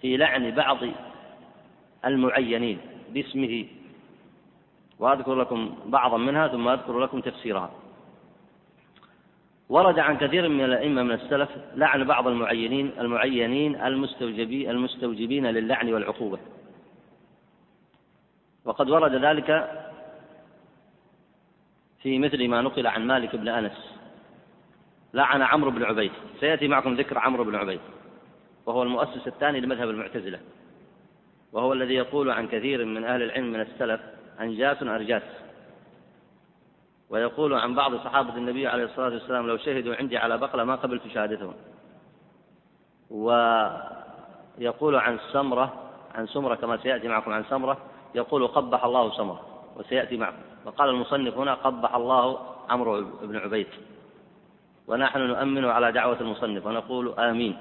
في لعن بعض المعينين باسمه. وأذكر لكم بعضا منها ثم أذكر لكم تفسيرها. ورد عن كثير من الأئمة من السلف لعن بعض المعينين المعينين المستوجبين المستوجبين للعن والعقوبة. وقد ورد ذلك في مثل ما نقل عن مالك بن أنس. لعن عمرو بن عبيد. سيأتي معكم ذكر عمرو بن عبيد وهو المؤسس الثاني لمذهب المعتزلة. وهو الذي يقول عن كثير من أهل العلم من السلف أنجاس أرجاس. ويقول عن بعض صحابة النبي عليه الصلاة والسلام لو شهدوا عندي على بقلة ما قبلت شهادتهم. ويقول عن سمرة عن سمرة كما سيأتي معكم عن سمرة يقول قبح الله سمرة. وسيأتي معكم. وقال المصنف هنا قبح الله عمرو بن عبيد. ونحن نؤمن على دعوة المصنف ونقول آمين.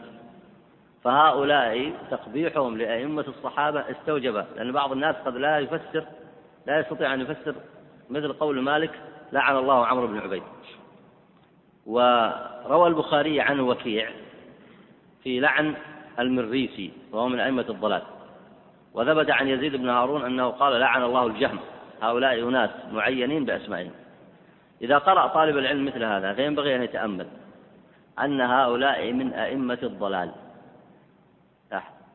فهؤلاء تقبيحهم لأئمة الصحابة استوجب لأن بعض الناس قد لا يفسر لا يستطيع أن يفسر مثل قول مالك لعن الله عمرو بن عبيد وروى البخاري عن وكيع في لعن المريسي وهو من أئمة الضلال. وثبت عن يزيد بن هارون أنه قال لعن الله الجهم هؤلاء أناس معينين بأسمائهم. إذا قرأ طالب العلم مثل هذا فينبغي أن يتأمل أن هؤلاء من أئمة الضلال.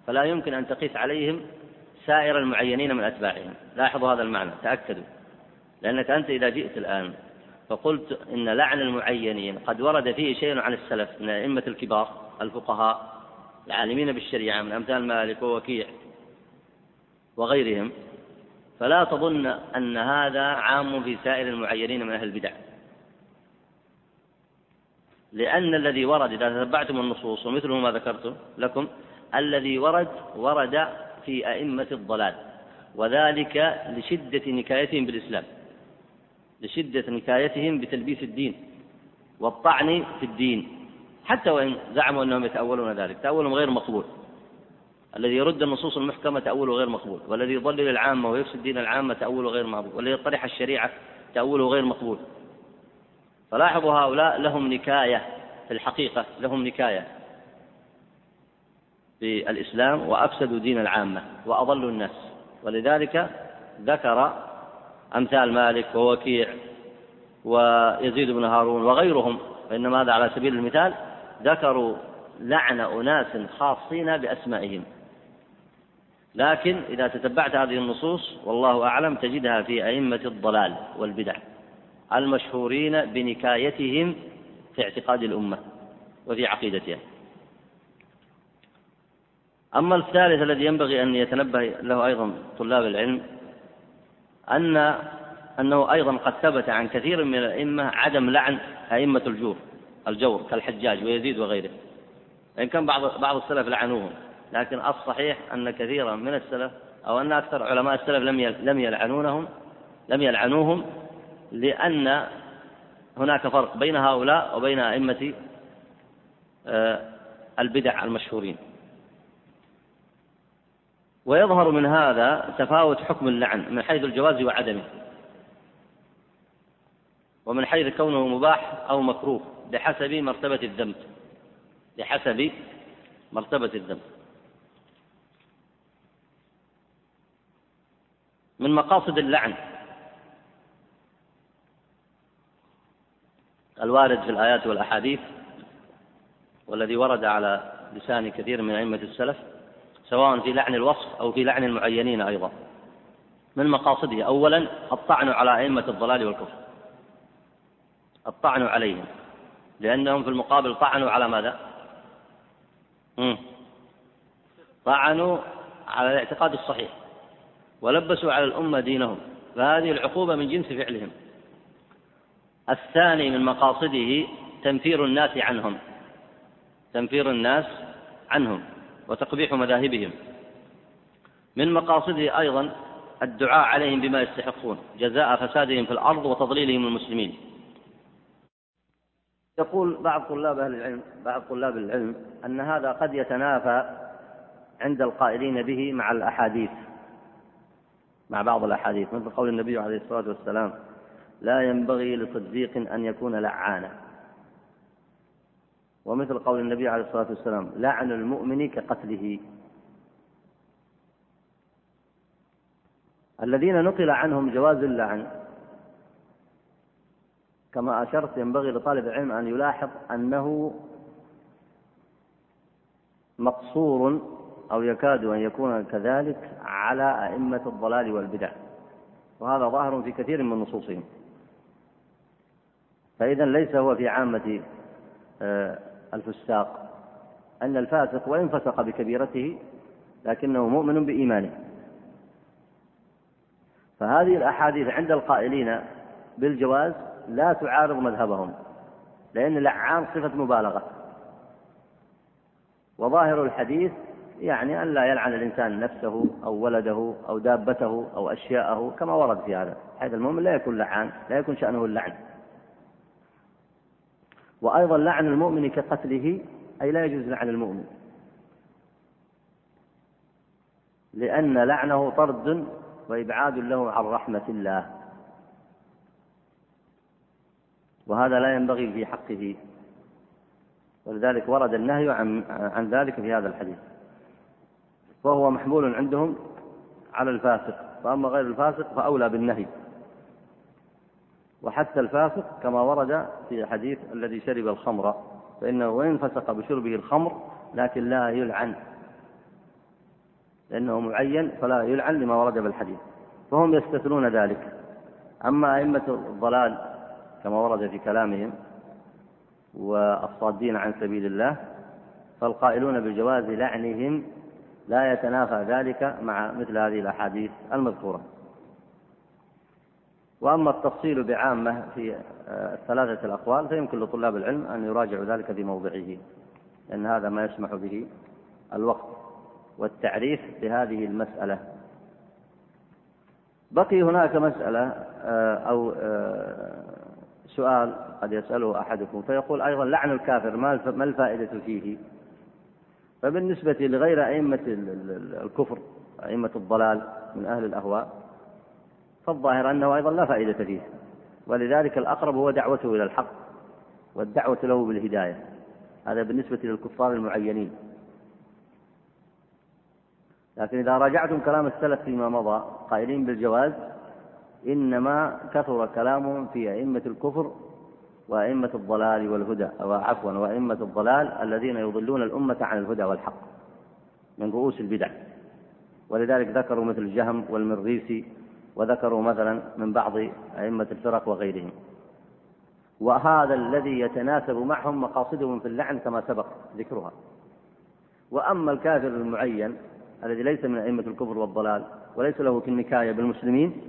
فلا يمكن أن تقيس عليهم سائر المعينين من أتباعهم. لاحظوا هذا المعنى تأكدوا. لأنك أنت إذا جئت الآن فقلت إن لعن المعينين قد ورد فيه شيء عن السلف من الأئمة الكبار الفقهاء العالمين بالشريعة من أمثال مالك ووكيع وغيرهم فلا تظن أن هذا عام في سائر المعينين من أهل البدع. لأن الذي ورد إذا تتبعتم النصوص ومثل ما ذكرت لكم الذي ورد ورد في أئمة الضلال وذلك لشدة نكايتهم بالإسلام لشدة نكايتهم بتلبيس الدين والطعن في الدين حتى وإن زعموا أنهم يتأولون ذلك تأولهم غير مقبول. الذي يرد النصوص المحكمة تأوله غير مقبول والذي يضلل العامة ويفسد دين العامة تأوله غير مقبول والذي يطرح الشريعة تأوله غير مقبول. فلاحظوا هؤلاء لهم نكاية في الحقيقة لهم نكاية. في الإسلام وأفسدوا دين العامة وأضلوا الناس. ولذلك ذكر أمثال مالك ووكيع ويزيد بن هارون وغيرهم وإنما هذا على سبيل المثال ذكروا لعن أناس خاصين بأسمائهم. لكن إذا تتبعت هذه النصوص والله أعلم تجدها في أئمة الضلال والبدع المشهورين بنكايتهم في اعتقاد الأمة وفي عقيدتها. أما الثالث الذي ينبغي أن يتنبه له أيضا طلاب العلم أن أنه أيضا قد ثبت عن كثير من الأئمة عدم لعن أئمة الجور الجور كالحجاج ويزيد وغيره. وإن كان بعض بعض السلف لعنوهم لكن الصحيح أن كثيرا من السلف أو أن أكثر علماء السلف لم لم يلعنونهم لم يلعنوهم لأن هناك فرق بين هؤلاء وبين أئمة آه، البدع المشهورين. ويظهر من هذا تفاوت حكم اللعن من حيث الجواز وعدمه. ومن حيث كونه مباح أو مكروه بحسب مرتبة الذنب. بحسب مرتبة الذنب. من مقاصد اللعن. الوارد في الآيات والأحاديث والذي ورد على لسان كثير من أئمة السلف سواء في لعن الوصف أو في لعن المعينين أيضا. من مقاصده؟ أولا الطعن على أئمة الضلال والكفر. الطعن عليهم. لأنهم في المقابل طعنوا على ماذا؟ طعنوا على الاعتقاد الصحيح. ولبسوا على الأمة دينهم. فهذه العقوبة من جنس فعلهم. الثاني من مقاصده تنفير الناس عنهم. تنفير الناس عنهم. وتقبيح مذاهبهم. من مقاصده أيضا الدعاء عليهم بما يستحقون جزاء فسادهم في الأرض وتضليلهم المسلمين. يقول بعض طلاب أهل العلم بعض طلاب العلم أن هذا قد يتنافى عند القائلين به مع الأحاديث مع بعض الأحاديث مثل قول النبي عليه الصلاة والسلام لا ينبغي لصديق أن يكون لعانا. ومثل قول النبي عليه الصلاة والسلام لعن المؤمن كقتله. الذين نقل عنهم جواز اللعن كما أشرت ينبغي لطالب العلم أن يلاحظ أنه مقصور أو يكاد أن يكون كذلك على أئمة الضلال والبدع. وهذا ظاهر في كثير من نصوصهم. فإذا ليس هو في عامة آه، الفساق أن الفاسق وإن فسق بكبيرته لكنه مؤمن بإيمانه. فهذه الأحاديث عند القائلين بالجواز لا تعارض مذهبهم لأن لعان صفة مبالغة. وظاهر الحديث يعني أن لا يلعن الإنسان نفسه أو ولده أو دابته أو أشياءه كما ورد في هذا هذا المؤمن لا يكون لعان لا يكون شأنه اللعن. وأيضا لعن المؤمن كقتله أي لا يجوز لعن المؤمن. لأن لعنه طرد وإبعاد له عن رحمة الله. وهذا لا ينبغي في حقه. ولذلك ورد النهي عن عن ذلك في هذا الحديث. وهو محمول عندهم على الفاسق فأما غير الفاسق فأولى بالنهي. وحتى الفاسق كما ورد في حديث الذي شرب الخمر فإنه وإن فسق بشربه الخمر لكن لا يلعن. لأنه معين فلا يلعن لما ورد بالحديث فهم يستثنون ذلك. أما أئمة الضلال كما ورد في كلامهم والصادين عن سبيل الله فالقائلون بجواز لعنهم لا يتنافى ذلك مع مثل هذه الأحاديث المذكورة. وأما التفصيل بعامة في الثلاثة الأقوال فيمكن لطلاب العلم أن يراجعوا ذلك في موضعه لأن هذا ما يسمح به الوقت والتعريف بهذه المسألة. بقي هناك مسألة آه، أو آه، سؤال قد يسأله أحدكم فيقول أيضا لعن الكافر ما الفائدة فيه؟ فبالنسبة لغير أئمة الكفر أئمة الضلال من أهل الأهواء فالظاهر أنه أيضا لا فائدة فيه. ولذلك الأقرب هو دعوته إلى الحق والدعوة له بالهداية. هذا بالنسبة للكفار المعينين. لكن إذا راجعتم كلام السلف فيما مضى قائلين بالجواز إنما كثر كلامهم في أئمة الكفر وأئمة الضلال والهدى أو عفوا وأئمة الضلال الذين يضلون الأمة عن الهدى والحق من رؤوس البدع. ولذلك ذكروا مثل الجهم والمريسي وذكروا مثلا من بعض أئمة الفرق وغيرهم. وهذا الذي يتناسب معهم مقاصدهم في اللعن كما سبق ذكرها. وأما الكافر المعين الذي ليس من أئمة الكفر والضلال وليس له كالنكاية بالمسلمين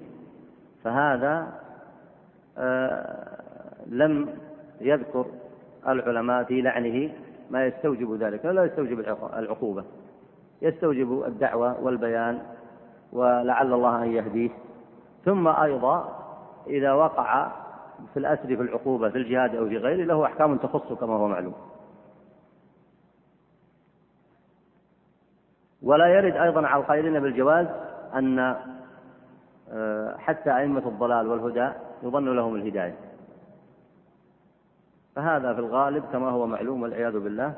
فهذا آه لم يذكر العلماء في لعنه ما يستوجب ذلك لا يستوجب العقوبة. يستوجب الدعوة والبيان ولعل الله أن يهديه. ثم أيضا إذا وقع في الأسر في العقوبة في الجهاد أو في غيره له أحكام تخص كما هو معلوم. ولا يرد أيضا على القائلين بالجواز أن آه، حتى أئمة الضلال والهدى يظن لهم الهداية. فهذا في الغالب كما هو معلوم والعياذ بالله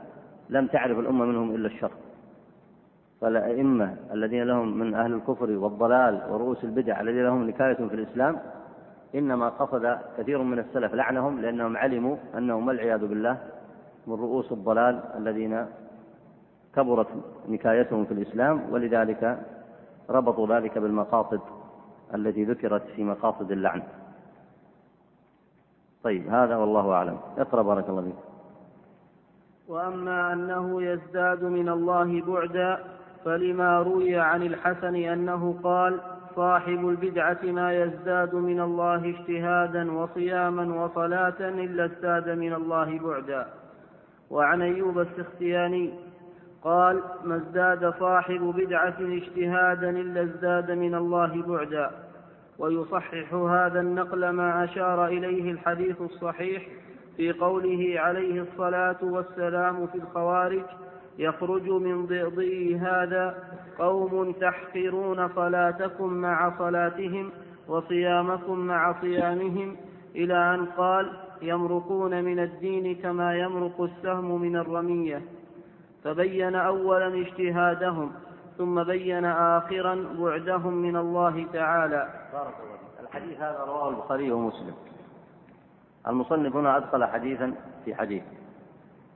لم تعرف الأمة منهم إلا الشر. فالأئمة الذين لهم من أهل الكفر والضلال ورؤوس البدع الذين لهم نكاية في الإسلام إنما قصد كثير من السلف لعنهم لأنهم علموا أنهم والعياذ بالله من رؤوس الضلال الذين كبرت نكايتهم في الإسلام ولذلك ربطوا ذلك بالمقاصد التي ذكرت في مقاصد اللعن. طيب هذا والله أعلم. اقرأ بارك الله فيك. وأما أنه يزداد من الله بعدا فلما روي عن الحسن أنه قال صاحب البدعة ما يزداد من الله اجتهادا وصياما وصلاة إلا ازداد من الله بعدا. وعن أيوب السختياني قال ما ازداد صاحب بدعة اجتهادا إلا ازداد من الله بعدا. ويصحح هذا النقل ما أشار إليه الحديث الصحيح في قوله عليه الصلاة والسلام في الخوارج يخرج من ضئضئ هذا قوم تحقرون صلاتكم مع صلاتهم وصيامكم مع صيامهم إلى أن قال يمرقون من الدين كما يمرق السهم من الرمية. فبين أولا اجتهادهم ثم بين آخرا بعدهم من الله تعالى. بارك الله الحديث هذا رواه البخاري ومسلم. المصنف هنا أدخل حديثا في حديث.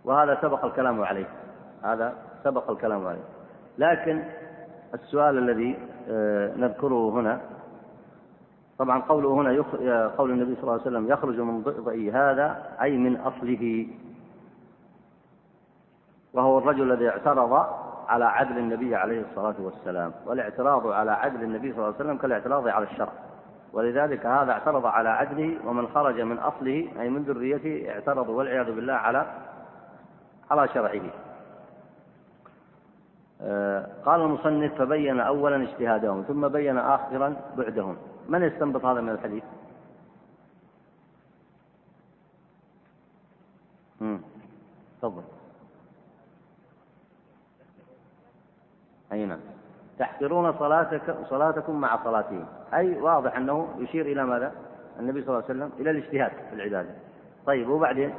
وهذا سبق الكلام عليه. هذا سبق الكلام عليه. لكن السؤال الذي آه، نذكره هنا طبعا قوله هنا قول النبي صلى الله عليه وسلم يخرج من ضئضئ هذا أي من أصله. وهو الرجل الذي اعترض على عدل النبي عليه الصلاة والسلام والاعتراض على عدل النبي صلى الله عليه وسلم كالاعتراض على الشرع. ولذلك هذا اعترض على عدله ومن خرج من أصله أي من ذريته اعترض والعياذ بالله على على شرعه. قال المصنف فبين أولا اجتهادهم ثم بين آخرا بعدهم. من يستنبط هذا من الحديث؟ تفضل. أي نعم. تحقرون صلاتك صلاتكم مع صلاتهم. أي واضح أنه يشير إلى ماذا؟ النبي صلى الله عليه وسلم إلى الاجتهاد في العبادة. طيب وبعدين؟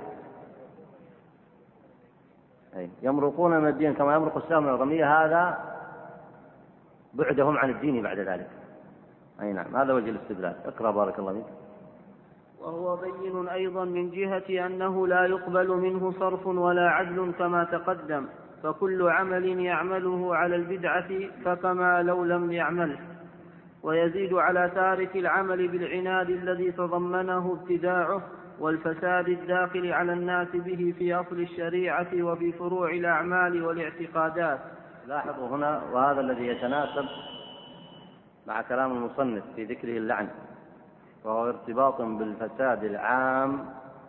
أي يمرقون من الدين كما يمرق السهم من الرمية هذا بعدهم عن الدين بعد ذلك. أي نعم هذا وجه الاستدلال. اقرأ بارك الله فيك. وهو بين أيضا من جهة أنه لا يقبل منه صرف ولا عدل كما تقدم فكل عمل يعمله على البدعة فكما لو لم يعمله ويزيد على تارك العمل بالعناد الذي تضمنه ابتداعه. والفساد الداخل على الناس به في أصل الشريعة وفي فروع الأعمال والاعتقادات. لاحظوا هنا وهذا الذي يتناسب مع كلام المصنف في ذكره اللعن وهو ارتباط بالفساد العام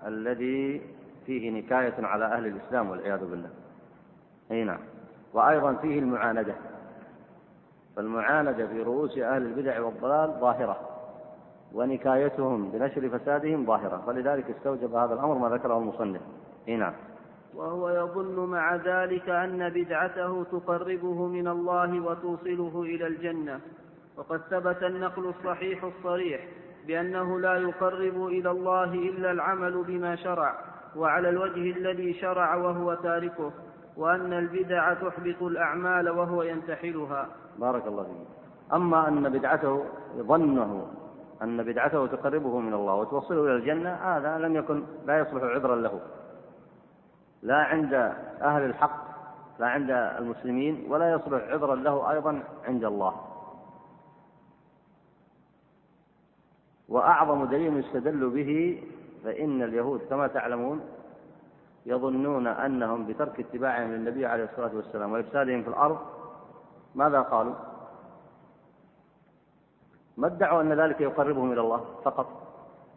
الذي فيه نكاية على أهل الإسلام والعياذ بالله. أي نعم. وأيضا فيه المعاندة. فالمعاندة في رؤوس أهل البدع والضلال ظاهرة. ونكايتهم بنشر فسادهم ظاهرة. فلذلك استوجب هذا الأمر ما ذكره المصنف. أي نعم. وهو يظن مع ذلك أن بدعته تقربه من الله وتوصله إلى الجنة. وقد ثبت النقل الصحيح الصريح بأنه لا يقرب إلى الله إلا العمل بما شرع وعلى الوجه الذي شرع وهو تاركه وأن البدع تحبط الأعمال وهو ينتحلها. بارك الله فيك. أما أن بدعته ظنه أن بدعته تقربه من الله وتوصله إلى الجنة هذا لم يكن لا يصلح عذرا له. لا عند أهل الحق لا عند المسلمين ولا يصلح عذرا له أيضا عند الله. وأعظم دليل يستدل به فإن اليهود كما تعلمون يظنون أنهم بترك اتباعهم للنبي عليه الصلاة والسلام وإفسادهم في الأرض. ماذا قالوا؟ ما ادعوا أن ذلك يقربهم إلى الله فقط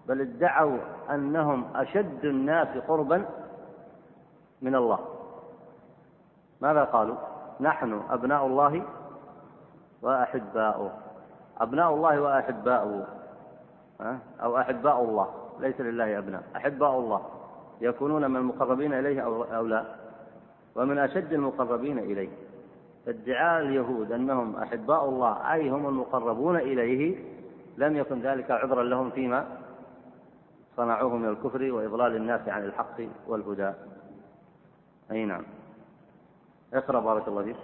بل ادعوا أنهم أشد الناس قربا من الله. ماذا قالوا؟ نحن أبناء الله وأحباؤه. أبناء الله وأحباؤه أو أحباء الله ليس لله أبناء. أحباء الله يكونون من المقربين إليه أو لا؟ ومن أشد المقربين إليه. ادعاء اليهود أنهم أحباء الله أي هم المقربون إليه لم يكن ذلك عذرا لهم فيما صنعوه من الكفر وإضلال الناس عن الحق والهدى. أي نعم. اقرأ بارك الله فيك.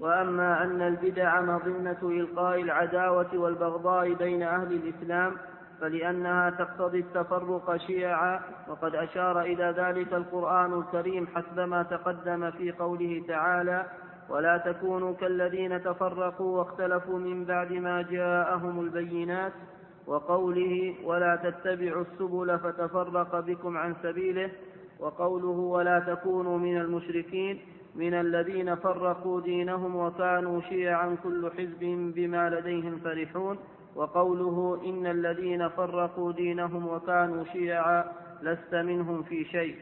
وأما أن البدع مظنة إلقاء العداوة والبغضاء بين أهل الإسلام فلأنها تقتضي التفرق شيعا وقد أشار إلى ذلك القرآن الكريم حسبما تقدم في قوله تعالى ولا تكونوا كالذين تفرقوا واختلفوا من بعد ما جاءهم البينات وقوله ولا تتبعوا السبل فتفرق بكم عن سبيله وقوله ولا تكونوا من المشركين من الذين فرقوا دينهم وكانوا شيعا كل حزب بما لديهم فرحون وقوله إن الذين فرقوا دينهم وكانوا شيعا لست منهم في شيء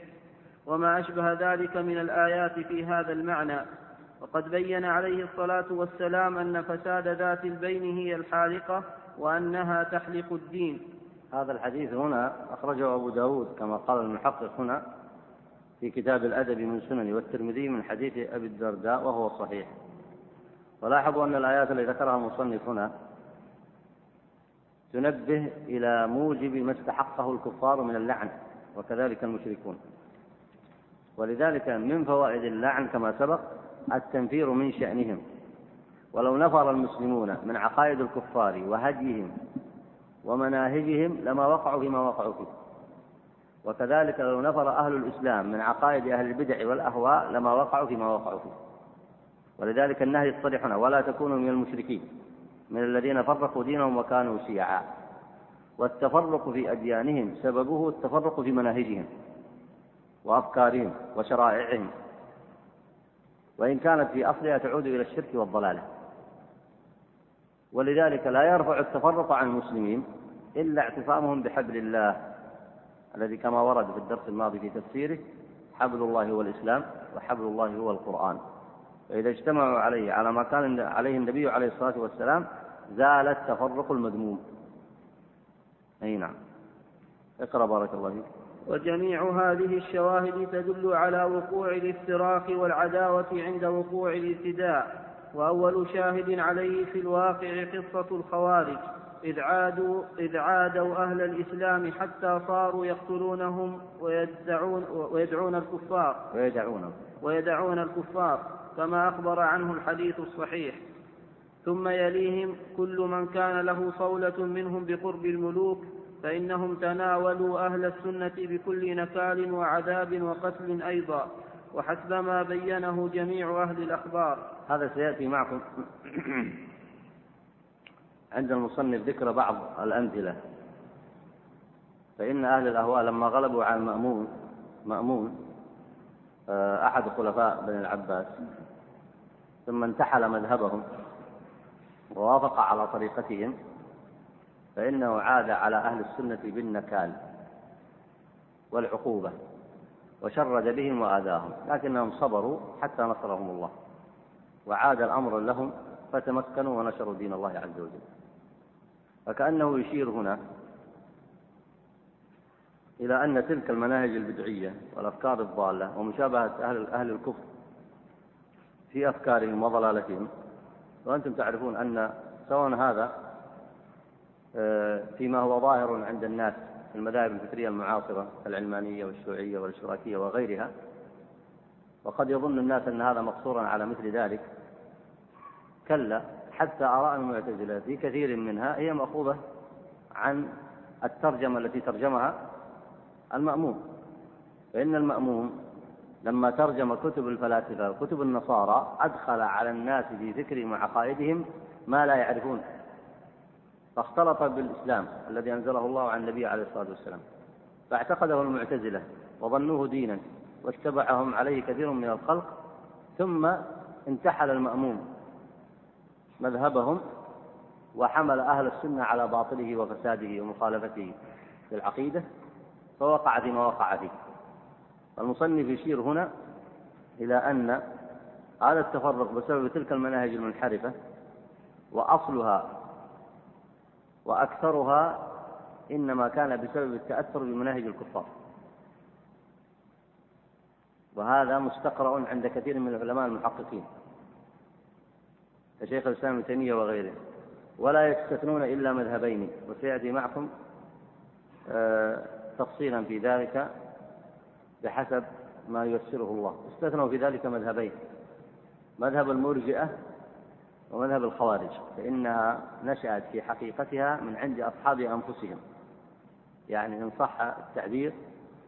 وما أشبه ذلك من الآيات في هذا المعنى وقد بين عليه الصلاة والسلام أن فساد ذات البين هي الحالقة وأنها تحلق الدين. هذا الحديث هنا أخرجه أبو داود كما قال المحقق هنا في كتاب الأدب من سنن والترمذي من حديث أبي الدرداء وهو صحيح. ولاحظوا أن الآيات التي ذكرها المصنف هنا تنبه إلى موجب ما استحقه الكفار من اللعن وكذلك المشركون. ولذلك من فوائد اللعن كما سبق التنفير من شأنهم. ولو نفر المسلمون من عقائد الكفار وهديهم ومناهجهم لما وقعوا فيما وقعوا فيه. وكذلك لو نفر أهل الإسلام من عقائد أهل البدع والأهواء لما وقعوا فيما وقعوا فيه. ولذلك النهي الصريح هنا ولا تكونوا من المشركين من الذين فرقوا دينهم وكانوا شيعا والتفرق في أديانهم سببه التفرق في مناهجهم وأفكارهم وشرائعهم. وإن كانت في أصلها تعود إلى الشرك والضلالة. ولذلك لا يرفع التفرق عن المسلمين إلا اعتصامهم بحبل الله الذي كما ورد في الدرس الماضي في تفسيره حبل الله هو الإسلام وحبل الله هو القرآن. فإذا اجتمعوا عليه على ما كان عليه النبي عليه الصلاة والسلام زال التفرق المذموم. أي نعم. اقرأ بارك الله فيك. وجميع هذه الشواهد تدل على وقوع الافتراق والعداوة عند وقوع الابتداء وأول شاهد عليه في الواقع قصة الخوارج إذ عادوا, إذ عادوا أهل الإسلام حتى صاروا يقتلونهم ويدعون, ويدعون الكفار. ويدعون. ويدعون الكفار كما أخبر عنه الحديث الصحيح. ثم يليهم كل من كان له صولة منهم بقرب الملوك فإنهم تناولوا أهل السنة بكل نكال وعذاب وقتل أيضا وحسب ما بينه جميع أهل الأخبار. هذا سيأتي معكم عند المصنف ذكر بعض الأمثلة. فإن أهل الأهواء لما غلبوا على المأمون مأمون آه، أحد خلفاء بني العباس ثم انتحل مذهبهم ووافق على طريقتهم فإنه عاد على أهل السنة بالنكال والعقوبة وشرد بهم وآذاهم لكنهم صبروا حتى نصرهم الله. وعاد الأمر لهم فتمكنوا ونشروا دين الله عز وجل. فكأنه يشير هنا إلى أن تلك المناهج البدعية والأفكار الضالة ومشابهة أهل أهل الكفر في أفكارهم وضلالتهم. وأنتم تعرفون أن سواء هذا فيما هو ظاهر عند الناس في المذاهب الفكرية المعاصرة العلمانية والشيوعية والاشتراكية وغيرها. وقد يظن الناس أن هذا مقصورا على مثل ذلك. كلا حتى آراء المعتزلة في كثير منها هي مأخوذة عن الترجمة التي ترجمها المأموم. فإن المأموم لما ترجم كتب الفلاسفة وكتب النصارى أدخل على الناس في فكرهم وعقائدهم ما لا يعرفون. فاختلط بالإسلام الذي أنزله الله على النبي عليه الصلاة والسلام فاعتقده المعتزلة وظنوه دينا واتبعهم عليه كثير من الخلق ثم انتحل المأموم مذهبهم وحمل أهل السنة على باطله وفساده ومخالفته في العقيدة فوقع فيما وقع فيه. المصنف يشير هنا إلى أن هذا التفرق بسبب تلك المناهج المنحرفة وأصلها وأكثرها إنما كان بسبب التأثر بمناهج الكفار. وهذا مستقرأ عند كثير من العلماء المحققين كشيخ الإسلام ابن تيمية وغيره. ولا يستثنون إلا مذهبين وسيأتي معكم آه، تفصيلا في ذلك بحسب ما ييسره الله. استثنوا في ذلك مذهبين. مذهب المرجئة ومذهب الخوارج فإنها نشأت في حقيقتها من عند أصحاب أنفسهم. يعني إن صح التعبير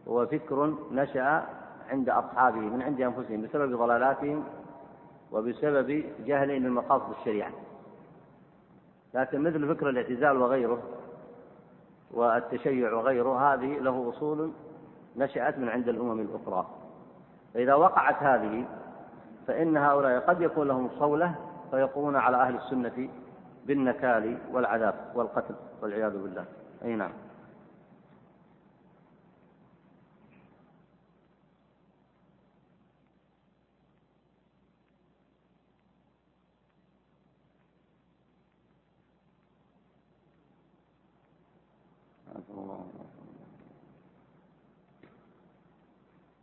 هو فكر نشأ عند أصحابه من عند أنفسهم بسبب ضلالاتهم وبسبب جهلهم من مقاصد الشريعة. لكن مثل فكر الاعتزال وغيره والتشيع وغيره هذه له أصول نشأت من عند الأمم الأخرى. فإذا وقعت هذه فإن هؤلاء قد يكون لهم صولة فيقومون على أهل السنة بالنكال والعذاب والقتل والعياذ بالله. أي نعم.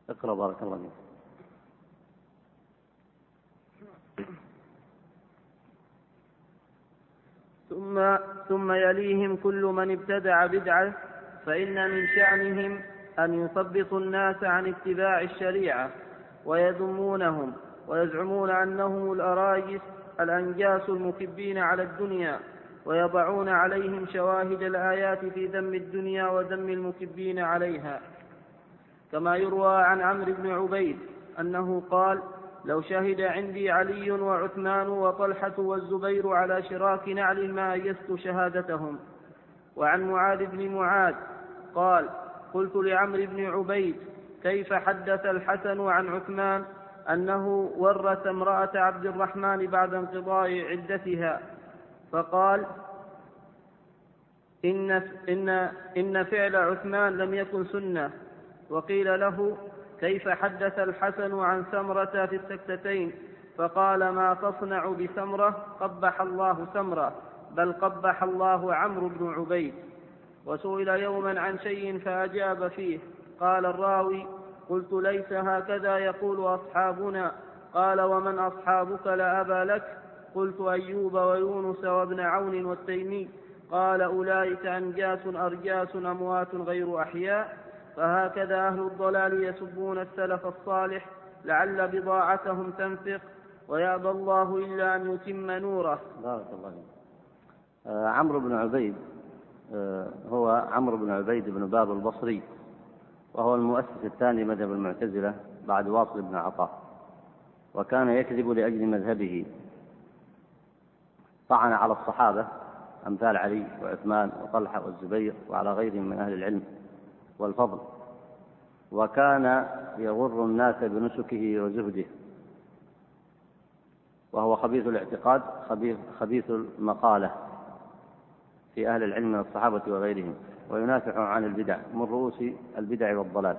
اقرأ بارك الله فيك. ثم ثم يليهم كل من ابتدع بدعة فإن من شأنهم أن يثبطوا الناس عن اتباع الشريعة ويذمونهم ويزعمون أنهم الأراجس الأنجاس المكبين على الدنيا ويضعون عليهم شواهد الآيات في ذم الدنيا وذم المكبين عليها. كما يروى عن عمرو بن عبيد أنه قال لو شهد عندي علي وعثمان وطلحة والزبير على شراك نعل ما أيست شهادتهم. وعن معاذ بن معاذ قال قلت لعمرو بن عبيد كيف حدث الحسن عن عثمان أنه ورث امرأة عبد الرحمن بعد انقضاء عدتها؟ فقال إن, إن, إن فعل عثمان لم يكن سنة. وقيل له كيف حدث الحسن عن سمرة في السكتتين؟ فقال ما تصنع بسمرة قبح الله سمرة بل قبح الله عمرو بن عبيد. وسئل يوما عن شيء فأجاب فيه. قال الراوي قلت ليس هكذا يقول أصحابنا. قال ومن أصحابك لا أبا لك؟ قلت أيوب ويونس وابن عون والتيمي. قال أولئك أنجاس أرجاس أموات غير أحياء. فهكذا أهل الضلال يسبون السلف الصالح لعل بضاعتهم تنفق ويأبى الله إلا أن يتم نوره. بارك الله فيك. آه عمرو بن عبيد آه هو عمرو بن عبيد بن باب البصري وهو المؤسس الثاني مذهب المعتزلة بعد واصل بن عطاء وكان يكذب لأجل مذهبه. طعن على الصحابة أمثال علي وعثمان وطلحة والزبير وعلى غيرهم من أهل العلم. والفضل. وكان يغر الناس بنسكه وزهده. وهو خبيث الاعتقاد خبيث, خبيث المقالة في أهل العلم من الصحابة وغيرهم وينافع عن البدع من رؤوس البدع والضلال.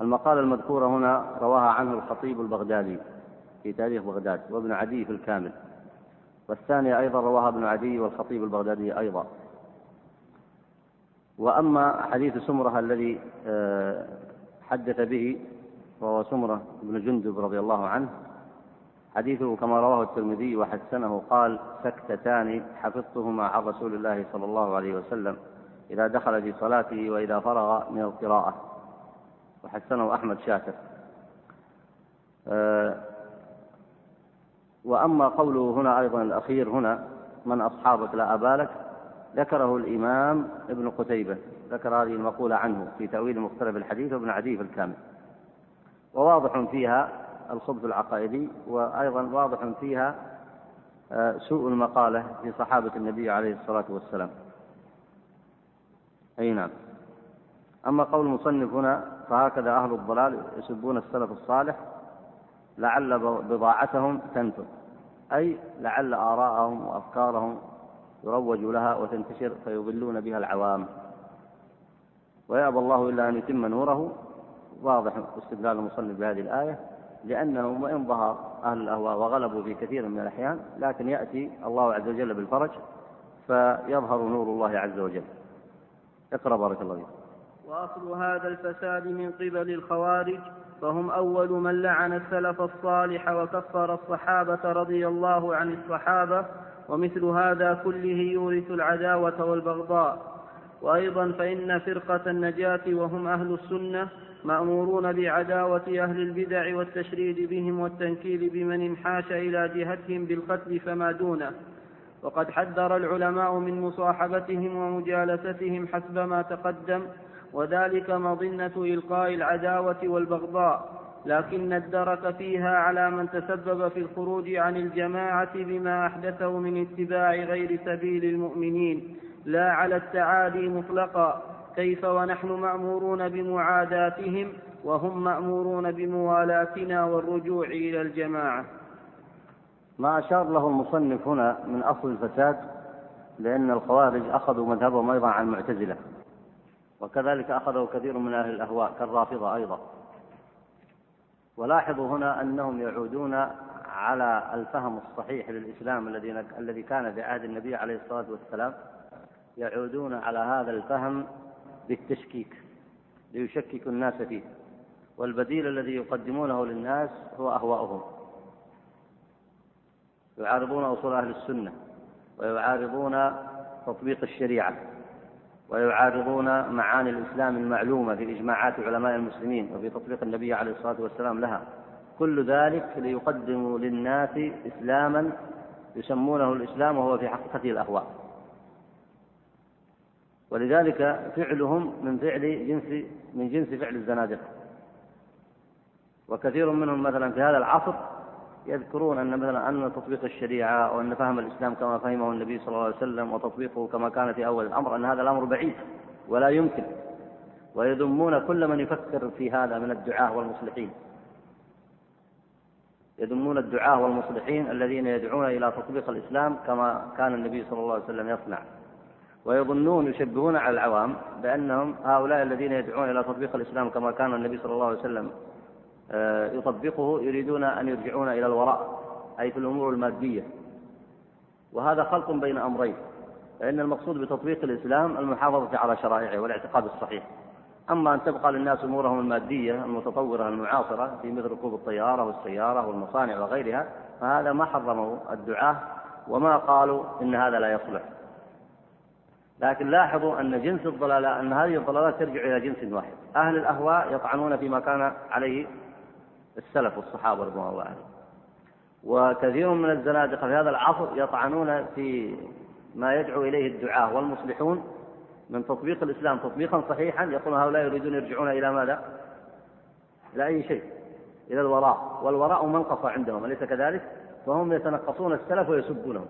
المقالة المذكورة هنا رواها عنه الخطيب البغدادي في تاريخ بغداد وابن عدي في الكامل. والثانية أيضا رواها ابن عدي والخطيب البغدادي أيضا. وأما حديث سمرة الذي آه، حدث به وهو سمرة بن جندب رضي الله عنه حديثه كما رواه الترمذي وحسنه قال سكتتان حفظتهما عن رسول الله صلى الله عليه وسلم إذا دخل في صلاته وإذا فرغ من القراءة. وحسنه أحمد شاكر. آه، وأما قوله هنا أيضا الأخير هنا من أصحابك لا أبالك ذكره الإمام ابن قتيبة ذكر هذه المقولة عنه في تأويل مختلف الحديث وابن عدي في الكامل. وواضح فيها الخبث العقائدي وأيضا واضح فيها آه، سوء المقالة في صحابة النبي عليه الصلاة والسلام. أي نعم. أما قول المصنف هنا فهكذا أهل الضلال يسبون السلف الصالح لعل بضاعتهم تنفذ أي لعل آراءهم وأفكارهم يروج لها وتنتشر فيضلون بها العوام. ويأبى الله إلا أن يتم نوره. واضح استدلال المصنف بهذه الآية لأنه وإن ظهر أهل الأهواء وغلبوا في كثير من الأحيان لكن يأتي الله عز وجل بالفرج فيظهر نور الله عز وجل. اقرأ بارك الله فيك. وأصل هذا الفساد من قبل الخوارج فهم أول من لعن السلف الصالح وكفر الصحابة رضي الله عن الصحابة ومثل هذا كله يورث العداوة والبغضاء. وأيضا فإن فرقة النجاة وهم أهل السنة مأمورون بعداوة أهل البدع والتشريد بهم والتنكيل بمن انحاش إلى جهتهم بالقتل فما دونه. وقد حذر العلماء من مصاحبتهم ومجالستهم حسب ما تقدم وذلك مظنة إلقاء العداوة والبغضاء. لكن الدرك فيها على من تسبب في الخروج عن الجماعة بما أحدثه من اتباع غير سبيل المؤمنين لا على التعادي مطلقا. كيف ونحن مأمورون بمعاداتهم وهم مأمورون بموالاتنا والرجوع إلى الجماعة؟ ما أشار له المصنف هنا من أصل الفساد لأن الخوارج أخذوا مذهبهم أيضا عن المعتزلة وكذلك أخذه كثير من أهل الأهواء كالرافضة أيضا. ولاحظوا هنا أنهم يعودون على الفهم الصحيح للإسلام الذي الذي كان في عهد النبي عليه الصلاة والسلام يعودون على هذا الفهم بالتشكيك ليشككوا الناس فيه. والبديل الذي يقدمونه للناس هو أهواؤهم. يعارضون أصول أهل السنة ويعارضون تطبيق الشريعة. ويعارضون معاني الإسلام المعلومة في إجماعات علماء المسلمين وفي تطبيق النبي عليه الصلاة والسلام لها. كل ذلك ليقدموا للناس إسلاما يسمونه الإسلام وهو في حقيقته الأهواء. ولذلك فعلهم من فعل جنس من جنس فعل الزنادقة. وكثير منهم مثلا في هذا العصر يذكرون أن مثلا أن تطبيق الشريعة وأن فهم الإسلام كما فهمه النبي صلى الله عليه وسلم وتطبيقه كما كان في أول الأمر أن هذا الأمر بعيد ولا يمكن ويذمون كل من يفكر في هذا من الدعاة والمصلحين. يذمون الدعاة والمصلحين الذين يدعون إلى تطبيق الإسلام كما كان النبي صلى الله عليه وسلم يصنع. ويظنون يشبهون على العوام بأنهم هؤلاء الذين يدعون إلى تطبيق الإسلام كما كان النبي صلى الله عليه وسلم يطبقه يريدون أن يرجعون إلى الوراء أي في الأمور المادية. وهذا خلط بين أمرين فإن المقصود بتطبيق الإسلام المحافظة على شرائعه والاعتقاد الصحيح. أما أن تبقى للناس أمورهم المادية المتطورة المعاصرة في مثل ركوب الطيارة والسيارة والمصانع وغيرها فهذا ما حرمه الدعاة وما قالوا إن هذا لا يصلح. لكن لاحظوا أن جنس الضلالة أن هذه الضلالات ترجع إلى جنس واحد. أهل الأهواء يطعنون فيما كان عليه السلف والصحابة رضوان الله عليهم. وكثير من الزنادقة في هذا العصر يطعنون في ما يدعو إليه الدعاة والمصلحون من تطبيق الإسلام تطبيقا صحيحا يقول هؤلاء يريدون يرجعون إلى ماذا؟ إلى أي شيء؟ إلى الوراء. والوراء منقصة عندهم أليس كذلك؟ فهم يتنقصون السلف ويسبونهم.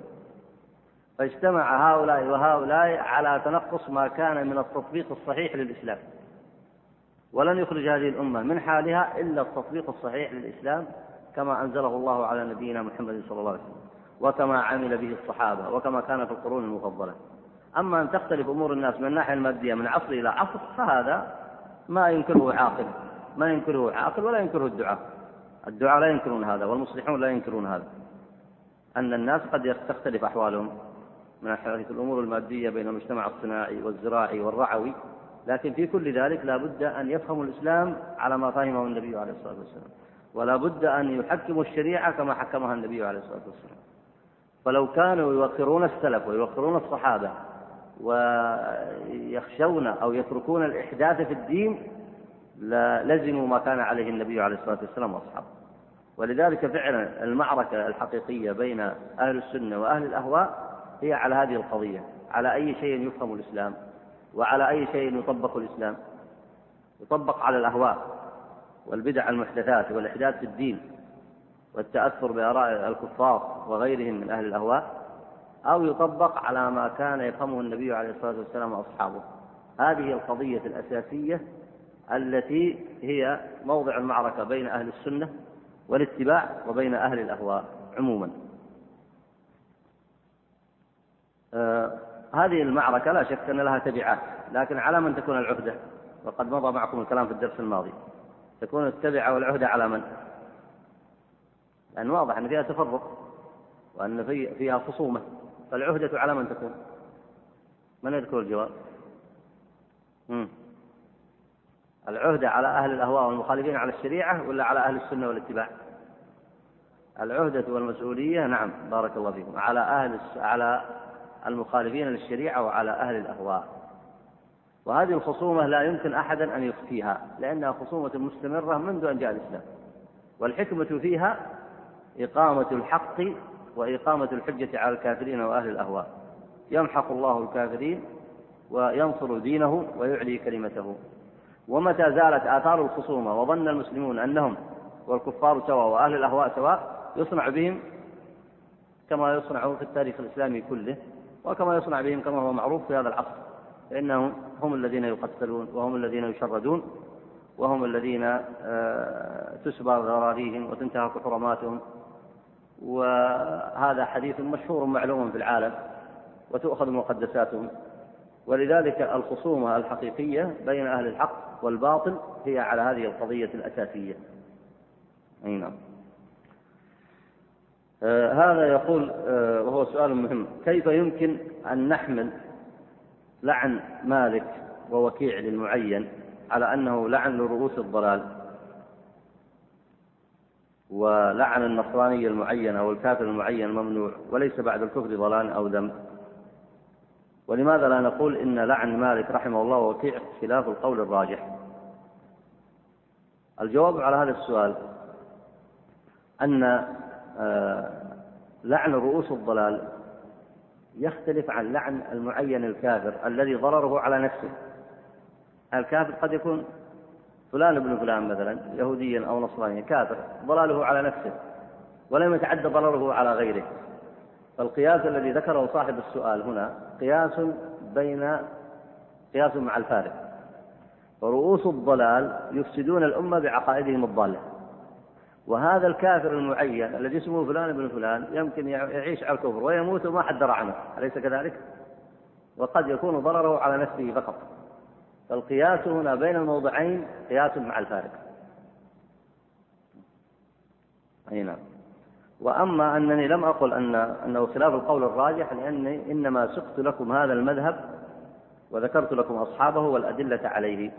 فاجتمع هؤلاء وهؤلاء على تنقص ما كان من التطبيق الصحيح للإسلام. ولن يخرج هذه الأمة من حالها إلا التطبيق الصحيح للإسلام كما أنزله الله على نبينا محمد صلى الله عليه وسلم وكما عمل به الصحابة وكما كان في القرون المفضلة. أما أن تختلف أمور الناس من الناحية المادية من عصر إلى عصر فهذا ما ينكره عاقل ما ينكره عاقل ولا ينكره الدعاء. الدعاء لا ينكرون هذا والمصلحون لا ينكرون هذا. أن الناس قد تختلف أحوالهم من ناحية الأمور المادية بين المجتمع الصناعي والزراعي والرعوي لكن في كل ذلك لا بد أن يفهموا الإسلام على ما فهمه النبي عليه الصلاة والسلام. ولا بد أن يحكموا الشريعة كما حكمها النبي عليه الصلاة والسلام. فلو كانوا يوقرون السلف ويوقرون الصحابة ويخشون أو يتركون الإحداث في الدين للزموا ما كان عليه النبي عليه الصلاة والسلام وأصحابه. ولذلك فعلا المعركة الحقيقية بين أهل السنة وأهل الأهواء هي على هذه القضية على أي شيء يفهم الإسلام. وعلى أي شيء يطبق الإسلام؟ يطبق على الأهواء والبدع المحدثات والإحداث في الدين والتأثر بآراء الكفار وغيرهم من أهل الأهواء أو يطبق على ما كان يفهمه النبي عليه الصلاة والسلام وأصحابه. هذه القضية الأساسية التي هي موضع المعركة بين أهل السنة والاتباع وبين أهل الأهواء عموما. آه هذه المعركة لا شك أن لها تبعات لكن على من تكون العهدة وقد مضى معكم الكلام في الدرس الماضي تكون التبعة والعهدة على من؟ لأن واضح أن فيها تفرق وأن في فيها خصومة فالعهدة على من تكون؟ من يذكر الجواب؟ مم. العهدة على أهل الأهواء والمخالفين على الشريعة ولا على أهل السنة والاتباع؟ العهدة والمسؤولية نعم بارك الله فيكم على أهل على المخالفين للشريعة وعلى أهل الأهواء. وهذه الخصومة لا يمكن أحدا أن يخفيها لأنها خصومة مستمرة منذ أن جاء الإسلام. والحكمة فيها إقامة الحق وإقامة الحجة على الكافرين وأهل الأهواء. يمحق الله الكافرين وينصر دينه ويعلي كلمته. ومتى زالت آثار الخصومة وظن المسلمون أنهم والكفار سواء وأهل الأهواء سواء يصنع بهم كما يصنع في التاريخ الإسلامي كله وكما يصنع بهم كما هو معروف في هذا العصر فإنهم هم الذين يقتلون وهم الذين يشردون وهم الذين آه، تسبى ذراريهم وتنتهك حرماتهم. وهذا حديث مشهور معلوم في العالم وتؤخذ مقدساتهم. ولذلك الخصومة الحقيقية بين أهل الحق والباطل هي على هذه القضية الأساسية. أي نعم. هذا يقول آه وهو سؤال مهم. كيف يمكن أن نحمل لعن مالك ووكيع للمعين على أنه لعن لرؤوس الضلال ولعن النصراني المعين أو الكافر المعين ممنوع وليس بعد الكفر ضلال أو ذنب ولماذا لا نقول إن لعن مالك رحمه الله وكيع خلاف القول الراجح؟ الجواب على هذا السؤال أن آه، لعن رؤوس الضلال يختلف عن لعن المعين الكافر الذي ضرره على نفسه. الكافر قد يكون فلان ابن فلان مثلا يهوديا أو نصرانيا كافر ضلاله على نفسه ولم يتعدى ضرره على غيره. فالقياس الذي ذكره صاحب السؤال هنا قياس بين قياس مع الفارق. ورؤوس الضلال يفسدون الأمة بعقائدهم الضالة. وهذا الكافر المعين الذي اسمه فلان ابن فلان يمكن يعيش على الكفر ويموت وما حد درى عنه أليس كذلك؟ وقد يكون ضرره على نفسه فقط. فالقياس هنا بين الموضعين قياس مع الفارق. أي نعم. وأما أنني لم أقل أن أنه خلاف القول الراجح لأني إنما سقت لكم هذا المذهب وذكرت لكم أصحابه والأدلة عليه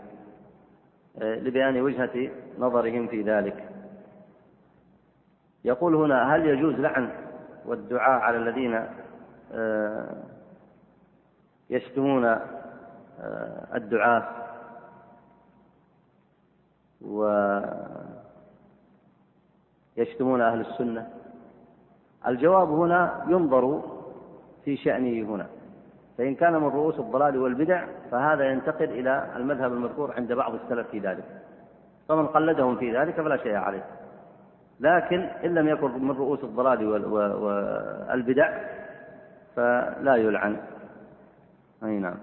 آه، لبيان وجهة نظرهم في ذلك. يقول هنا هل يجوز لعن والدعاء على الذين آه، يشتمون آه، الدعاة ويشتمون أهل السنة؟ الجواب هنا ينظر في شأنه هنا. فإن كان من رؤوس الضلال والبدع فهذا ينتقل إلى المذهب المذكور عند بعض السلف في ذلك. فمن قلدهم في ذلك فلا شيء عليه. لكن إن لم يكن من رؤوس الضلال والبدع فلا يلعن. أي نعم.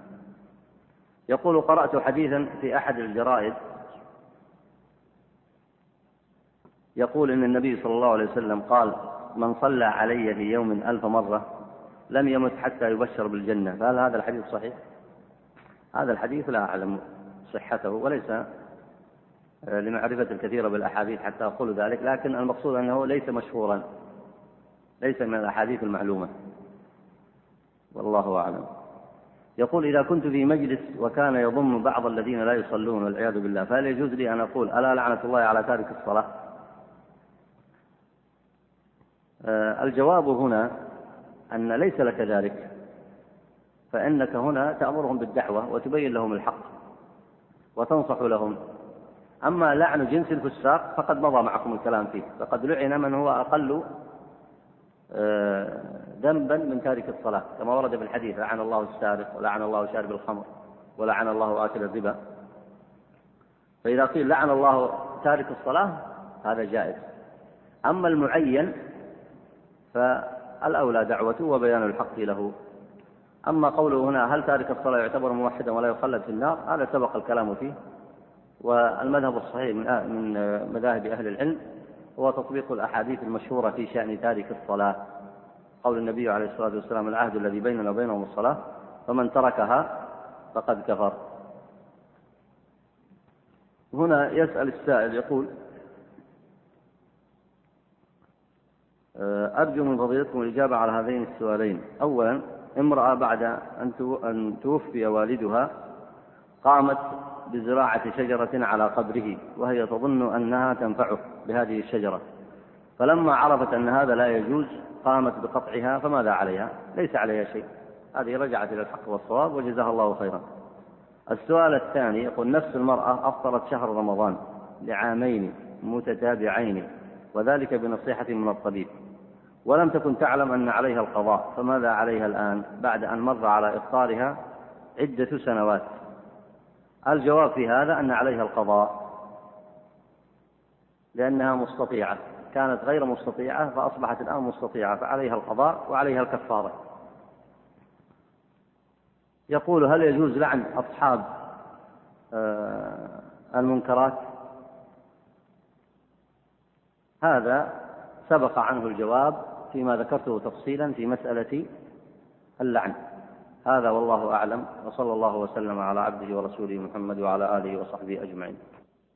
يقول قرأت حديثا في أحد الجرائد يقول إن النبي صلى الله عليه وسلم قال من صلى علي في يوم ألف مرة لم يمت حتى يبشر بالجنة. فهل هذا الحديث صحيح؟ هذا الحديث لا أعلم صحته وليس لمعرفة الكثير بالأحاديث حتى أقول ذلك لكن المقصود أنه ليس مشهورا ليس من الأحاديث المعلومة. والله أعلم. يقول إذا كنت في مجلس وكان يضم بعض الذين لا يصلون والعياذ بالله فهل يجوز لي أن أقول ألا لعنة الله على تارك الصلاة؟ آه، الجواب هنا أن ليس لك ذلك فإنك هنا تأمرهم بالدعوة وتبين لهم الحق وتنصح لهم. أما لعن جنس الفساق فقد مضى معكم الكلام فيه. فقد لعن من هو أقل آه، ذنبا من تارك الصلاة. كما ورد في الحديث لعن الله السارق ولعن الله شارب الخمر ولعن الله آكل الربا. فإذا قيل لعن الله تارك الصلاة هذا جائز. أما المعين فالأولى دعوته وبيان الحق له. أما قوله هنا هل تارك الصلاة يعتبر موحدا ولا يخلد في النار؟ هذا سبق الكلام فيه. والمذهب الصحيح من من مذاهب أهل العلم هو تطبيق الأحاديث المشهورة في شأن تارك الصلاة. قول النبي عليه الصلاة والسلام العهد الذي بيننا وبينهم الصلاة فمن تركها فقد كفر. هنا يسأل السائل يقول أرجو من فضيلتكم الإجابة على هذين السؤالين. أولا امرأة بعد أن توفي والدها قامت بزراعة شجرة على قبره وهي تظن أنها تنفعه بهذه الشجرة. فلما عرفت أن هذا لا يجوز قامت بقطعها فماذا عليها؟ ليس عليها شيء. هذه رجعت إلى الحق والصواب وجزاها الله خيرا. السؤال الثاني يقول نفس المرأة أفطرت شهر رمضان لعامين متتابعين وذلك بنصيحة من الطبيب. ولم تكن تعلم أن عليها القضاء فماذا عليها الآن؟ بعد أن مر على إفطارها عدة سنوات. الجواب في هذا أن عليها القضاء لأنها مستطيعة. كانت غير مستطيعة فأصبحت الآن مستطيعة فعليها القضاء وعليها الكفارة. يقول هل يجوز لعن أصحاب آه، المنكرات؟ هذا سبق عنه الجواب فيما ذكرته تفصيلا في مسألة اللعن. هذا والله أعلم وصلى الله وسلم على عبده ورسوله محمد وعلى آله وصحبه أجمعين.